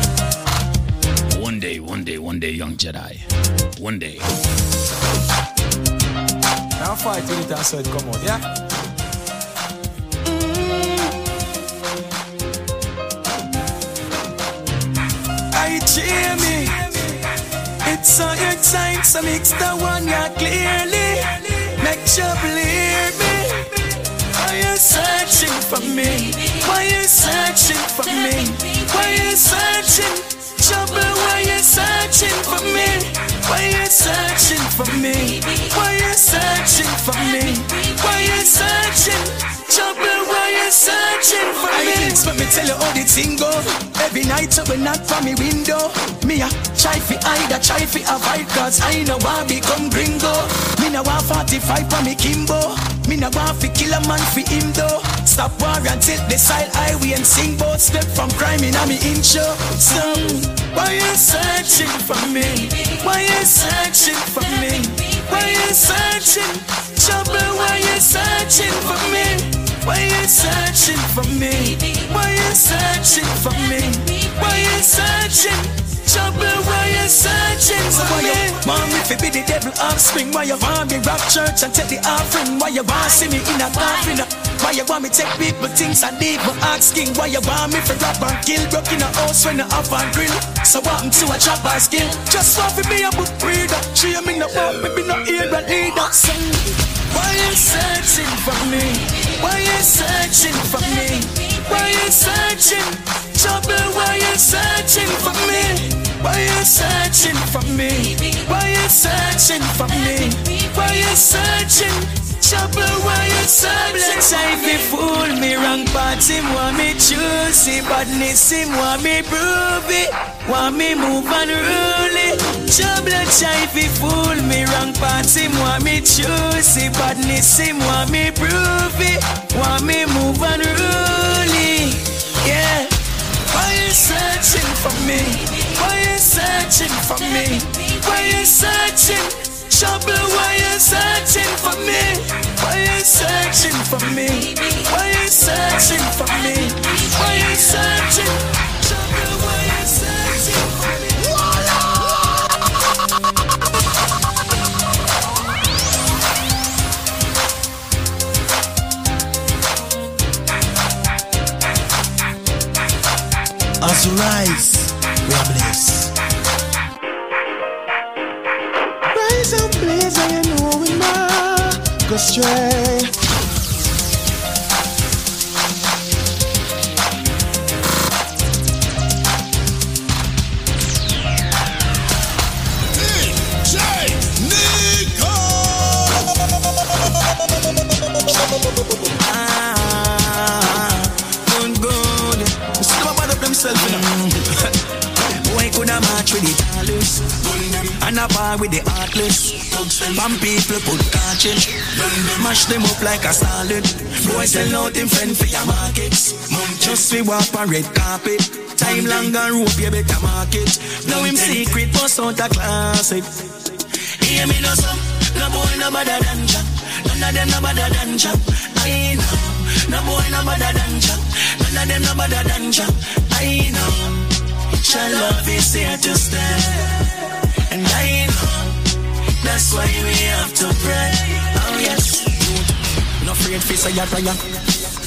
S16: One day, one day, one day, young Jedi. One day.
S3: Now fight with it and so it come out, yeah? I Jamie, it's on your time, so mix the one yeah clearly. Make sure believe searching for me? Why you searching for me? Why you searching? Trouble, why you searching for me? Why you searching for me? Why you searching for me? Why you searching? Trouble, why you searching for me? I but me tell you how the thing go. Every night up and knock from me window. Me a try fi hide, a try fi avoid Cause I know I become gringo. Me no want 45 for me Kimbo. Me no want fi kill a man fi him though. Stop war until the side highway and sing both step from crime in me intro. So why you searching for me? Why you searching for me? Why you searching? Trouble, why you searching for me? Why you searching for me? Why you searching for me? Why you searching? Trouble, why you searching for me? Mom, if it be the devil offspring, why you want me rock church and take the offering? Why you want see me in a coffin? Why you want me take people things and even asking? Why you want me for rap and kill? Broke in a house when I off and grill. So what I'm to a trap by skill? Just want to be a book reader. She me no want me be no ear and leader. Why you searching for me? Why you searching for me? Why you searching? Trouble, why you searching for me? Why you searching for me? Why you searching for me? Why you searching? Trouble, why you? Try to fool me, wrong parts him want me choose it, badness him want me prove it, want me move and rule it. Trouble try to fool me, wrong parts him want me choose it, badness him want me prove it, want me move and rule it. Yeah. Why you searching for me? Why you searching for me? Why you searching? Trouble, why you searching for me? Why you searching for me? Why you searching for me? Why you searching? Trouble, why you searching for me?
S19: As you rise, we are blessed.
S15: And blaze, and you know we might go stray.
S3: Ah, good, good. Still about up themselves, you know. Why could I match with the tallest? And a bar with the heartless. Some people put cartridge. Mash them up like a salad. Boy sell out them friend for your markets. Just we walk on red carpet. Time long and rope, you better market. Now him secret, bust out a classic. Hear me no some, no boy no better than Jack. None of them no better than Jack. I know. No boy no better than Jack. None of them no better than Jack. I know. Your love is here to stay. And I know. That's why we have to pray. Oh yes. No afraid face a prayer.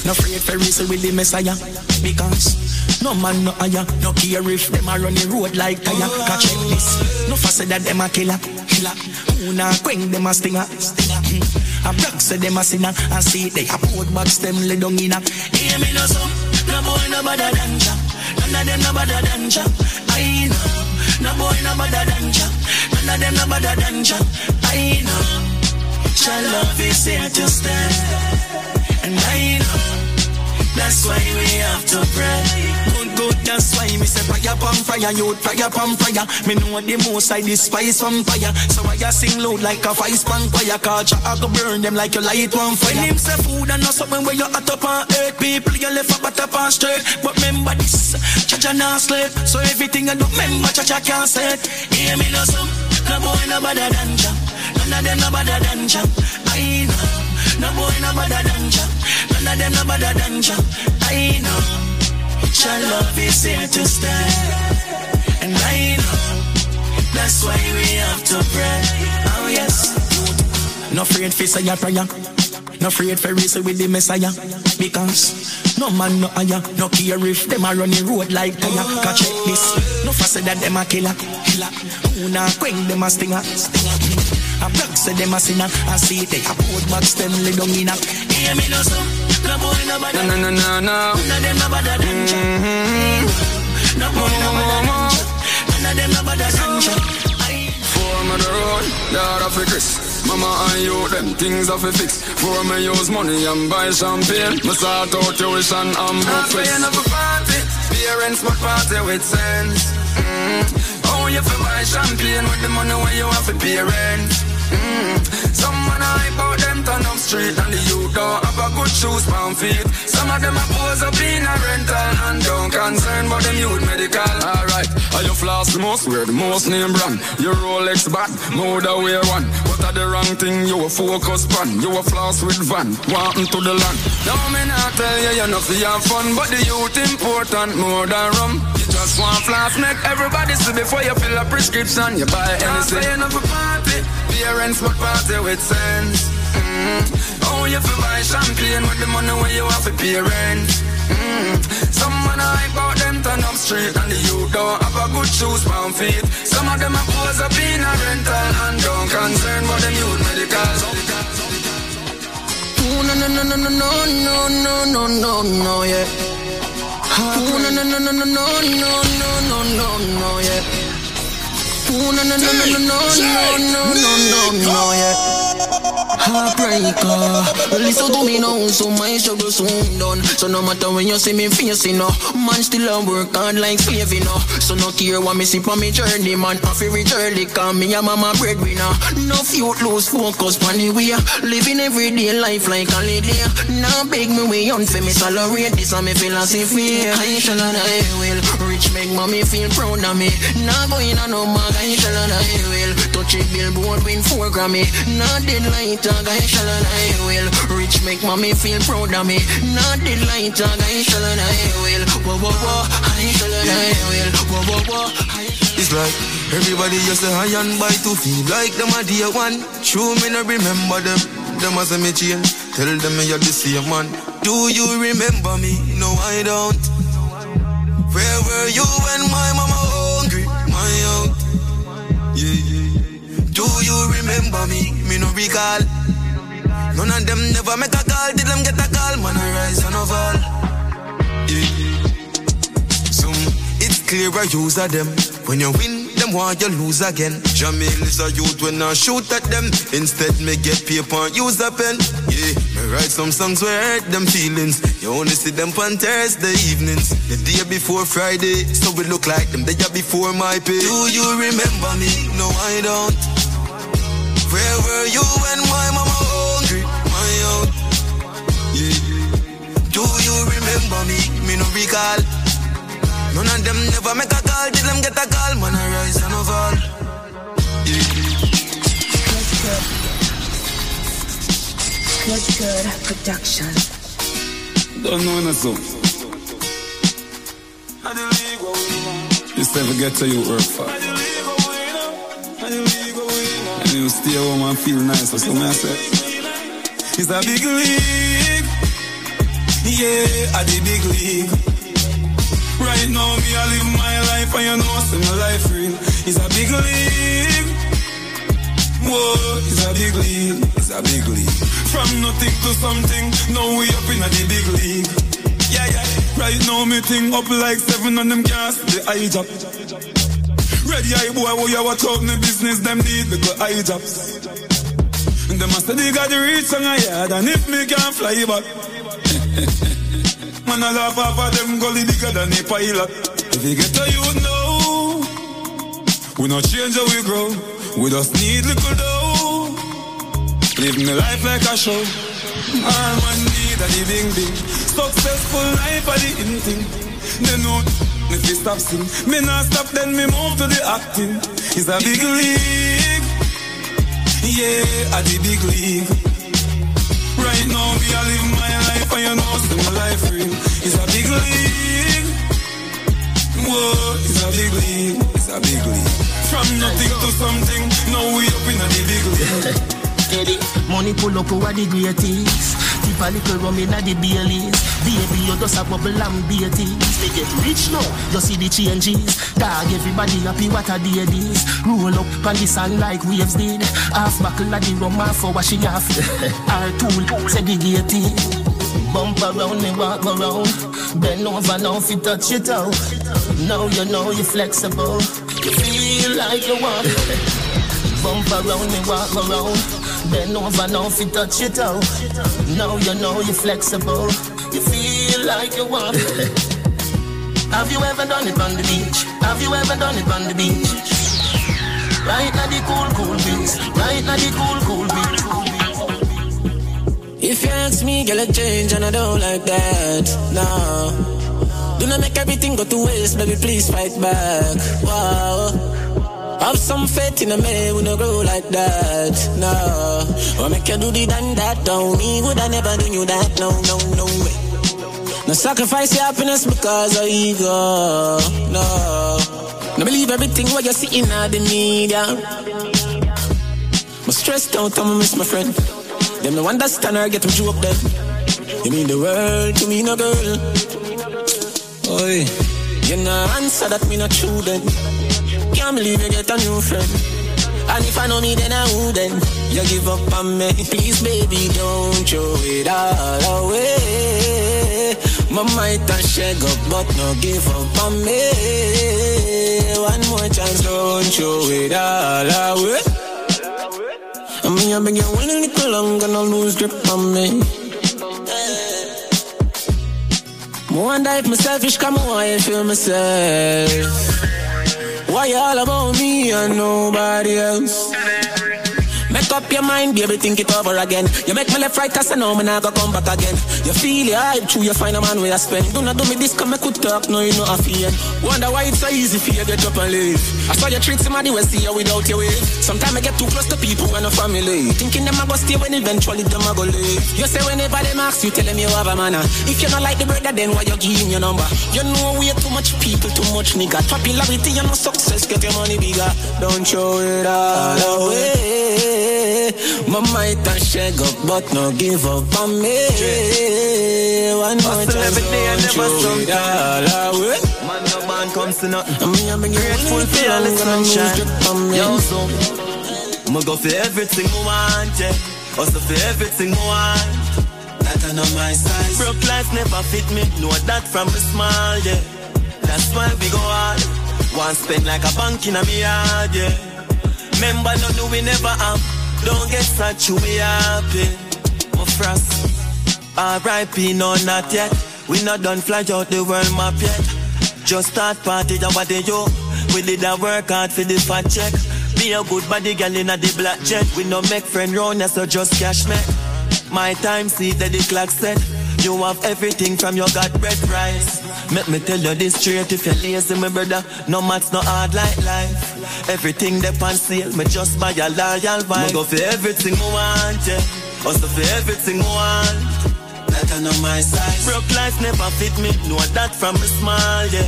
S3: No afraid for wrestle with the Messiah. Because no man no higher. No care if them a run the road like tire. Catch check this. No faster that them a killer. Killer. Who na queng them a stinger. Stinger. Hmm. A black say them a sinner. And see they a put box them lay down in a. Hear me no some. No boy no better than Jack. None of them no better than Jack. I know. No boy no better than Jack. None of them no better than Jack. I know. Your love is here to stay. And I know. That's why we have to pray. Good, that's why me say fire upon fire, youth fire upon fire. Me know the most I despise vampire. So I sing loud like a fire span choir. Cause I go burn them like you light one fire. When him say food and not something where you hot up on earth. People you left up at up on straight. But remember this, Chacha not slave. So everything I do, remember Chacha can't it. Hear me no some, no boy no better than Jack.
S40: None of them no better than Jah. I know. No boy no better than Jah. None of them no better than Jah. I know. Jah love is here to stay. And I know. That's why we have to pray. Oh yes. No afraid face your prayer. No afraid for race with the Messiah. Because no man no higher. No care if them a run the road like tire. Catch this. No faster that them a killer. Killer. Who nah quang them a. Stinger. A block say them a sinner. I see they a put box them lay down in a. Hear me no son. No boy no bother.
S41: No, no, no, no, no.
S40: None of them no bother than Jah. No boy no bother than Jah. None of them no bother than Jah.
S41: Form of the road, Lord of the Chris. Mama and you, them things have to fix. For me use money and buy champagne. Me sort out tuition and
S29: I'm
S41: breakfast.
S29: paying up a party.
S41: Parents my party with sense. Mm. Oh, you fi buy champagne with the money where you have to pay rent. Mm. Some man hype out them turn up street and the youth don't have a good shoes pound feet. Some of them a pose up in a rental and don't concern about them youth medical. Alright, are you floss the most? Wear the most name brand. Your Rolex bad, more the wear one. What are the wrong thing you a focus on? You a floss with van, wanting to the land. No me not tell you you know fi have fun, but the youth important more than rum. You just want floss, make everybody see before you fill a prescription. You buy anything. Paying up a party, parents but party with sense. Mm. Oh, you fi buy champagne with the money where you have to pay rent. Mm. Some man hype out them turn up street and the youth don't have a good shoes pound feet. Some of them a pose up in a rental and don't concern about them youth medical.
S40: Ooh, no, no, no, no, no, no, no, no, no, no, no, yeah. Ooh, no, no, no, no, no, no, no, no, no, no, yeah. Ooh, no, no, no, no, no, no, no, no, no, no, yeah. Heartbreaker, listen to me now, so my struggle soon done. So no matter when you see me facing, no, man still a work hard like slave, you know. So no care what me see on me journey, man. I feel reach early, cause me a mama breadwinner. No youth lose focus on the way, living everyday life like a lady. Now beg me way on for me salary, this a me philosophy. I shall and I will, rich make mommy feel proud of me. Now going on no I shall and I will, touch a billboard win four Grammy. Now deadline tag, I shall and I will, rich make mommy feel proud of me. Now deadline tag, I shall and I will, whoa whoa whoa, I shall and I will, whoa whoa whoa.
S29: It's like everybody used to high and buy to feel like them a dear one. True, me no remember them. Them as a me change. Tell them me you're the same man. Do you remember me? No, I don't. Where were you when my mama hungry? My out. Do you remember me? Me no recall. None of them never make a call. Did them get a call? Man, I rise and fall. Yeah. Some it's clear I use of them. When you win, them want you lose again. Jamil is a youth when I shoot at them. Instead, me get paper use a pen. Yeah, write some songs where hurt them feelings. You only see them on Thursday evenings. The day before Friday, so we look like them the day before my pay. Do you remember me? No, I don't. Where were you when my mama hungry? My out. Yeah. Do you remember me? Me no recall. None of them never make a call, did them get a call, man, I rise and I fall.
S42: Good, good production.
S41: Don't know no so. This never get to you for. And you stay home and feel nice, that's what I say.
S29: It's a big league. Yeah, at the big league. Right now, me, I live my life, and you know, see my life real. It's a big league. Whoa, it's a big league. It's a big league. From nothing to something, now we up in a big league. Yeah, yeah. Right now, me thing up like seven on them gas, the eye job. Ready eye boy, who you watch out the business, them need little eye jobs. And them must they got the reach on a yard, and if me can't fly back. Man, I laugh off of them gully bigger than a pilot. If you get to you know, we not change how we grow. We just need little dough. Living the life like a show. All man need a bing bing. Successful life are the in thing. They know if we stop sing, me not stop then me move to the acting. It's a big league.
S41: Yeah, at the big league. Right now, me I live my life, and you know, see my life real. It's a big league. Whoa, it's a big league. It's a big league. From nothing to something, now we up in the big league.
S19: Money pull up over the greatest. Tip a little rum inna the Baileys. Baby, you just a bubble and beaties. Me get rich now, you see the changes. Dog, everybody happy what a day this. Roll up on the sun like waves did. Half buckle of the rum, half for washing off. Our tool segregated. Bump around me, walk around. Bend over now, if you touch it out. Now you know you're flexible. You feel like you want. Bump around me, walk around. Bend over now, if you touch it out. Now you know you're flexible. You feel like you want. Have you ever done it on the beach? Have you ever done it on the beach? Right now the cool, cool beach. Right now the cool, cool beach.
S40: If you ask me, girl, I change and I don't like that. No. Do not make everything go to waste, baby, please fight back. Wow. Have some faith in a man, we no grow like that. No. Or make you do the done that, don't me, would I never do you that? No, no, no way. No sacrifice your happiness because of ego. No. No believe everything what you see in the media. I'm stressed out, I'm miss my friend. Them no understand or get me joke then. You mean the world to me, no girl. Oi, you no answer that me not true then. Can't believe you get a new friend. And if I know me, then I would then. You give up on me. Please, baby, don't throw it all away. My might and shake up, but no give up on me. One more chance, don't throw it all away. Mean, I've been getting one little longer, no lose grip on me. More wonder if me selfish, come on, I feel myself. Why you all about me and nobody else? Up your mind, baby, think it over again. You make me left right, cause I know me not gonna come back again. You feel it hype, true, you find a man where you spend. Do not do me this, come me could talk, no, you know I feel. Wonder why it's so easy for you to get up and leave. I saw you treat somebody when see you without your way. Sometimes I get too close to people and a family. Thinking them I go stay when eventually them I go leave. You say whenever them ask you, tell them you have a manner. Ah. If you not like the brother, then why you giving your number? You know we too much people, too much nigga. Popularity and no success, get your money bigger. Don't show it all away. My might and shake up, but no give up on me. One more chance,
S3: every day
S40: don't
S3: never
S40: it all away.
S3: Man, no man comes to nothing.
S40: I I'm
S3: Grateful for all the sunshine. Yo, so I'ma go for everything I want, yeah. Hustle for everything I want. That I know my size. Broke life never fit me. Know that from a small, yeah. That's why we go hard. Want spend like a bank in a me yard, yeah. Remember, no, no, we never have. Don't get such we happy. My frost. R.I.P. No, not yet. We not done fly out the world map yet. Just start party, that what they do. We did a work hard for the fat check. Be a good body girl in a the black jet. We no make friend round, so just cash me. My time see that the clock set. You have everything from your God bread rice. Make me tell you this straight if you're lazy, my brother. No maths, no hard like life. Everything they on sale, me just buy a loyal vibe. Me go for everything I want, yeah. Also for everything I want. That know my size. Broke life never fit me, know that from a small, yeah.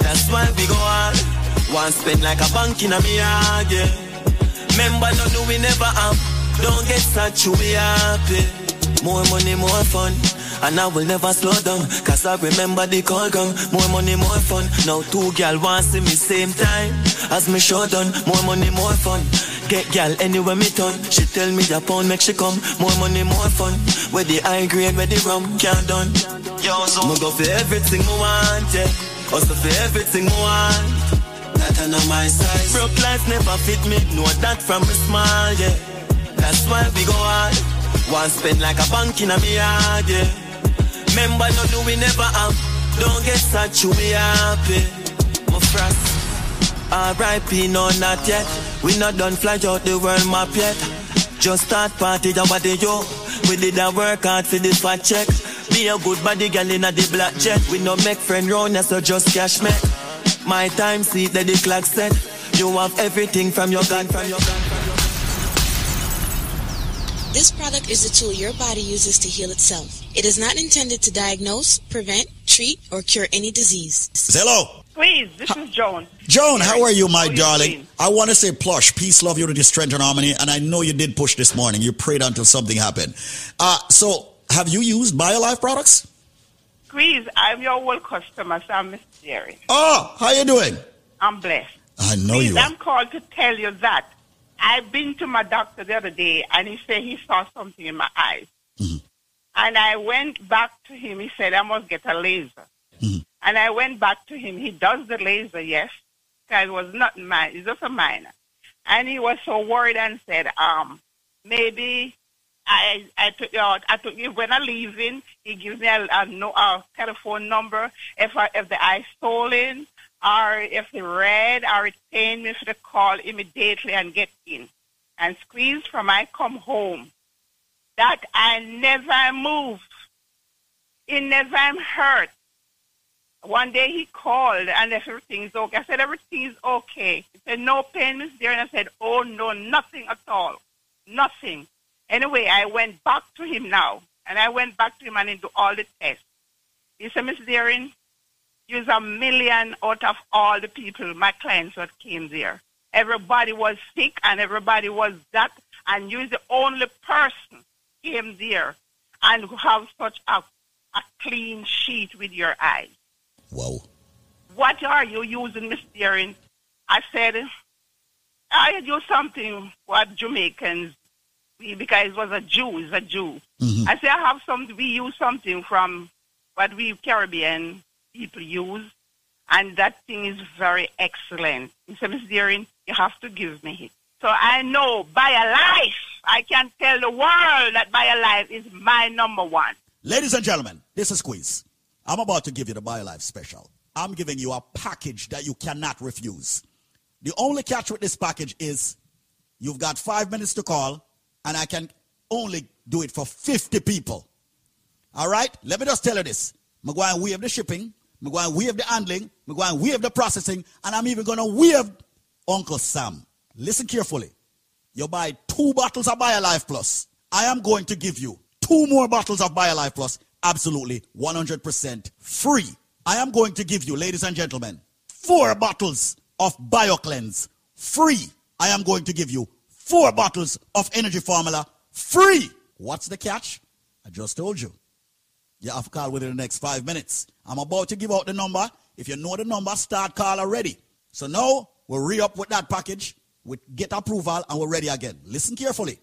S3: That's why we go hard. Want spend like a bank in a me yard, yeah. Remember, no, no, we never have. Don't get such we happy. More money, more fun. And I will never slow down. Cause I remember the call come. More money, more fun. Now two gal want see me same time. As me show done. More money, more fun. Get gal anywhere me turn. She tell me a pound make she come. More money, more fun. Where the high grade, where the rum can't done. Yo, so me go for everything I want, yeah. Also for everything I want. That I know my size. Broke life never fit me. Know that from a small, yeah. That's why we go hard. Want spend like a bank in a me yard, yeah. Remember, no, no, we never have. Don't get such we happy. My frost. R.I.P. No, not yet. We not done fly out the world map yet. Just start party, what they do. We did a work hard for the fat check. Be a good body girl in a the black jet. We no make friend round, so just cash me. My time see that the clock set. You have everything from your gun, from your gun.
S11: This product is a tool your body uses to heal itself. It is not intended to diagnose, prevent, treat, or cure any disease.
S12: Hello.
S34: Please, this is Joan.
S12: Joan, how are you, my
S34: How you
S12: darling?
S34: doing?
S12: I want to say plush, peace, love, unity, strength, and harmony. And I know you did push this morning. You prayed until something happened. Uh, so, have you used BioLife products?
S34: Squeeze, I'm your old customer, so I'm Miss Jerry.
S12: Oh, how you doing?
S34: I'm blessed.
S12: I know
S34: Please,
S12: you are.
S34: I'm called to tell you that I've been to my doctor the other day, and he said he saw something in my eyes.
S12: Mm-hmm.
S34: And I went back to him. He said I must get a laser.
S12: Mm-hmm.
S34: And I went back to him. He does the laser, yes, because it was not mine. It's just a minor. And he was so worried and said, um, maybe I I took uh, I took you when I leave in, he gives me a, a, no, a telephone number if I, if the eye swollen or if the red or it pain me the call immediately and get in and squeeze from I come home. That I never move. It never am hurt. One day he called and everything's okay. I said everything's okay. He said no pain is there, and I said oh no, nothing at all, nothing. Anyway, I went back to him now, and I went back to him and he do all the tests. He said, Miss Deering, use a million out of all the people, my clients that came there. Everybody was sick and everybody was that, and you're the only person came there and have such a, a clean sheet with your eyes.
S12: Wow.
S34: What are you using, Miss Deering? I said, I use something what Jamaicans, we- because it was a Jew, it's a Jew.
S12: Mm-hmm.
S34: I said, I have some, we use something from what we Caribbean people use, and that thing is very excellent. Said, Miss you have to give me it. So I know BioLife, I can tell the world that BioLife is my number one.
S12: Ladies and gentlemen, this is Squeeze. I'm about to give you the BioLife special. I'm giving you a package that you cannot refuse. The only catch with this package is you've got five minutes to call, and I can only do it for 50 people. All right? Let me just tell you this. I'm going to the shipping, I'm going to waive the handling, I'm going to waive the processing, and I'm even going to waive Uncle Sam. Listen carefully. You buy two bottles of BioLife Plus. I am going to give you two more bottles of BioLife Plus absolutely 100% free. I am going to give you, ladies and gentlemen, four bottles of BioCleanse free. I am going to give you four bottles of Energy Formula free. What's the catch? I just told you. You have to call within the next five minutes. I'm about to give out the number. If you know the number, start call already. So now we'll re up with that package, we get approval, and we're ready again. Listen carefully.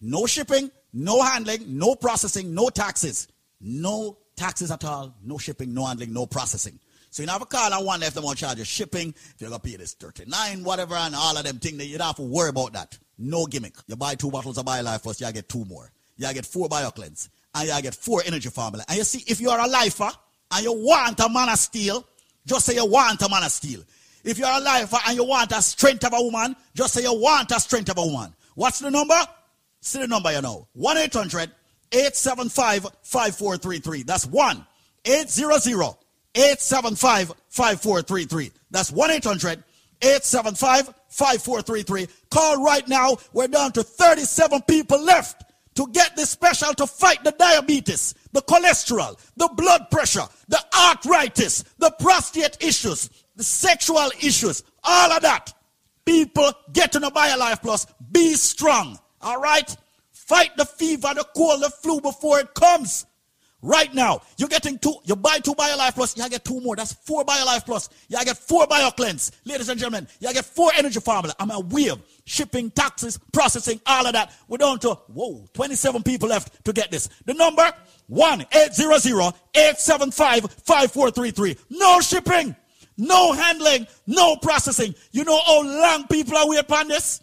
S12: No shipping, no handling, no processing, no taxes. No taxes at all, no shipping, no handling, no processing. So you have a call and one if want to charge you shipping, if you're gonna pay this 39, whatever, and all of them things, that you don't have to worry about that. No gimmick. You buy two bottles of BioLife Plus, you get two more. You get four BioCleanse, and you get four Energy Formula. And you see, if you are a lifer and you want a man of steel, just say you want a man of steel. If you're a lifer and you want a strength of a woman, just say you want a strength of a woman. What's the number? See the number you know. 1 800 875 5433. That's 1 800 875 5433. That's 1 800 875 5433. Call right now. We're down to 37 people left to get this special to fight the diabetes, the cholesterol, the blood pressure, the arthritis, the prostate issues, the sexual issues, all of that. People get to the BioLife Plus. Be strong. All right? Fight the fever, the cold, the flu before it comes. Right now, you're getting two, you buy two BioLife Plus, you get two more. That's four BioLife Plus. You get four BioCleanse. Ladies and gentlemen, you get four Energy Formula. I'm a wave, shipping, taxes, processing, all of that. We're down to, whoa, 27 people left to get this. The number, 1-800-875-5433. No shipping, no handling, no processing. You know how long people are waiting on this?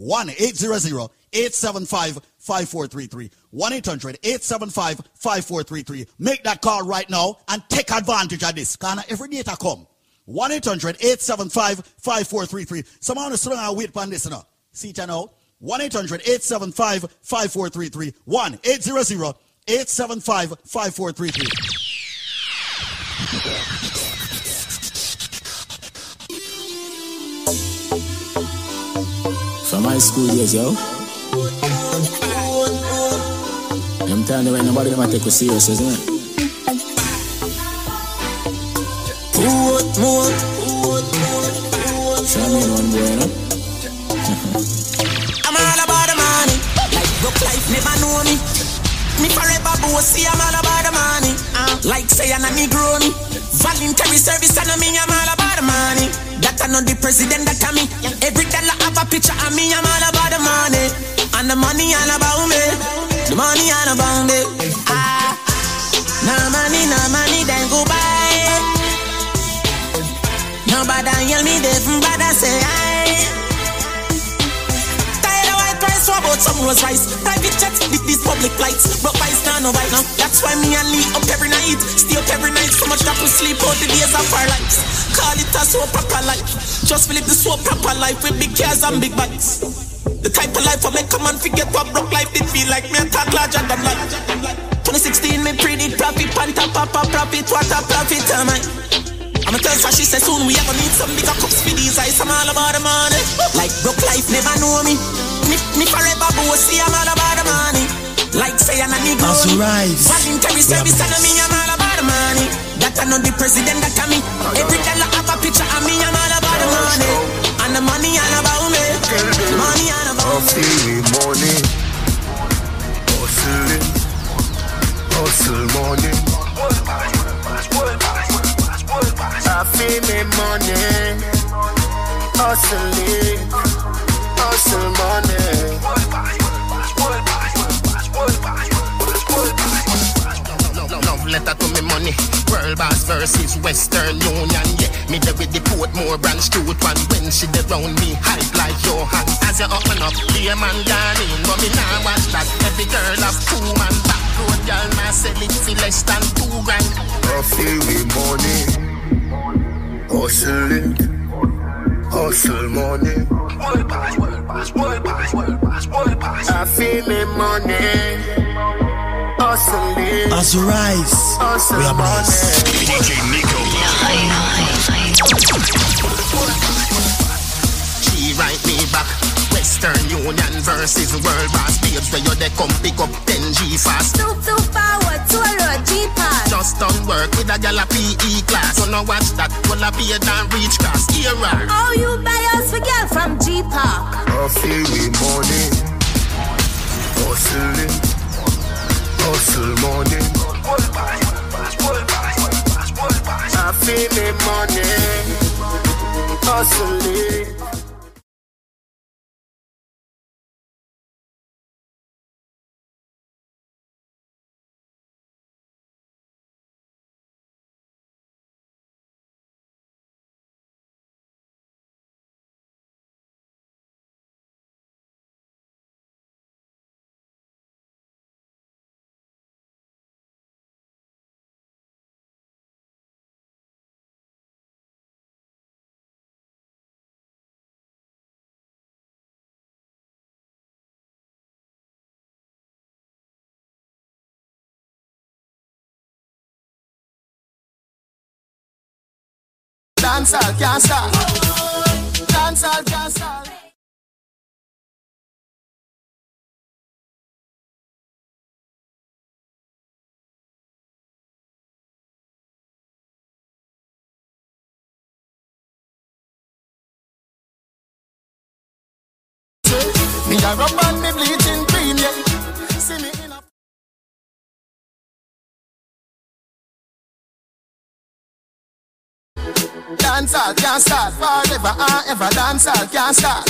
S12: 1 800 875 5433. 1 800 875 5433. Make that call right now and take advantage of this. Because every data come. 1 800 875 5433. Someone strong and wait on this now. See it now. 1 800 875 5433. 1 800 875 5433.
S43: From high school years, yo. I'm telling you, ain't nobody gonna take you serious, isn't it? Show me one boy, you know?
S40: I'm all about the money. Like broke life never know me. Me forever bossy, I'm all about the money. Like say I'm a Negro me. Voluntary service, and me, I'm all about the money. That I know the president, that I me. Every dollar have a picture of me, I'm all about the money. And the money all about me. The money all about me. Ah, no money, no money, then go buy. Nobody yell me, they from I say aye. Tired of white price, what about some rose rice? Public flights. Broke by stand no right now. That's why me and Lee up every night. Stay up every night, so much that we sleep out the days of our lives. Call it a so proper life. Just believe the so proper life with big cars and big bikes. The type of life I make a man forget what broke life did feel like. Me a talk larger than life. 2016, me predict profit, panta papa profit, what a profit am I? I'ma tell her she said soon we gonna need some bigger cups for these eyes. I'm all about the money. Like broke life never know me. Me, me forever bossy. I'm all about the money. Like say I'm a Negro.
S23: As we rise,
S40: Voluntary service and me. I'm all about the money. That I know the president that I me. Every dollar have a picture of me. I'm all about the money. And the money all about me. The money all about
S9: I feel money, hustling, hustle money. I feel me money, hustling, hustle money.
S19: Letter to me money. World boss versus Western Union. Yeah, me there with the Portmore branch truth one. When she dey round me, hype like Johan. As you open up, be a man gone in. But me nah watch that. Every girl have two man back road, girl nah sell it for less than two grand.
S9: I feel me money, hustling, hustle money.
S19: I feel me money. Hustling.
S23: As we rise,
S19: Hustle
S23: we are blessed.
S19: DJ Nico. She write me back. Western Union versus World Boss Babes where you they come pick up 10 G fast.
S44: Too, too forward, too low, G-Pass.
S19: Just done work with a gal a PE class. So now watch that. Will I be a damn reach class era.
S44: Oh, you buy us for girl from G-Park.
S45: feel we money. Hustling, hustle money. I feel me money. Hustling.
S9: Dancehall can't stop. Dancehall can't stop. Me a rub Dancehall can't start forever and ever. Dancehall can't start.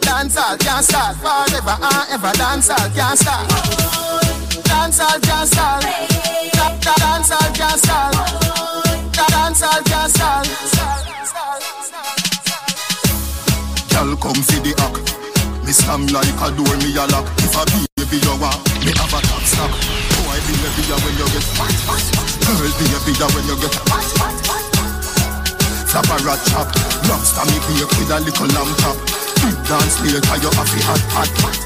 S9: Dancehall can't start forever and ever. Dancehall can't start. Dancehall can't start. Da- da- Dancehall can't start. Da- Dancehall can't start.
S46: Girl, come see the act. Me slam like a door, me a lock. If a baby you want, me have a top stock. Boy, baby, ya when you get. Girl, baby, ya when you get Flap a rat chop, lobster me bake with a little lamb chop. Big dance later, you have to hot, hot, hot.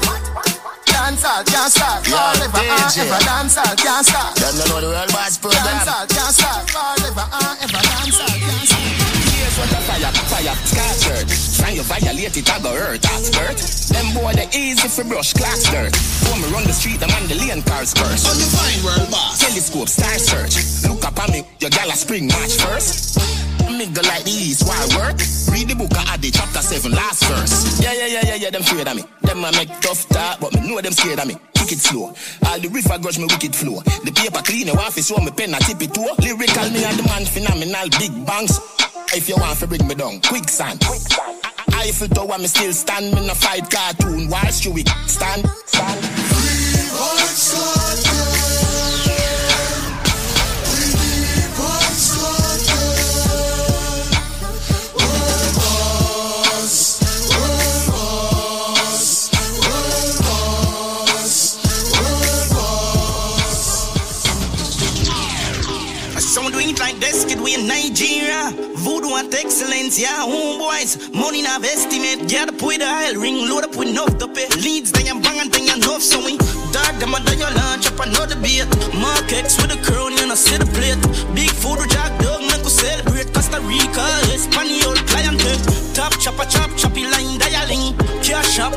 S9: Dancehall can't start forever and ever. Dancehall can't start.
S47: Them don't know the world boss program.
S9: Dancehall can't start forever and ever. Dancehall can't start.
S19: Here's what the fire, fire, scar shirt. Try you violate it, I go hurt, that's hurt. Them boy, they easy for brush, class dirt. When me run the street, I'm on the lane cars first. On the fine world boss. Telescope, star search. Look up at me, your gal a spring match first. Go like this, why work? Read the book, I add the chapter 7, last verse. Yeah, yeah, yeah, yeah, yeah, them afraid of me. Them a make tough talk, but me know them scared of me. Kick it slow. All the river grudge me wicked flow. The paper clean, your office, so me pen a tip it too. Lyrical, me and the man phenomenal, big bangs. If you want to bring me down, quicksand. Eiffel Tower, me still stand. Me no fight cartoon. Why should we stand? Stand.
S48: We in Nigeria. Voodoo and excellence, yeah, homeboys. Money now estimate, get up with the oil ring, load up with enough to. Leads, then you bang and then you enough, so we dark them under your lunch up another beat. Markex with the crown, you know, see the plate. Big food, jack dog, make we celebrate. Costa Rica, Espanol, client. Top chopper, chop, choppy line, dialing. Cash up,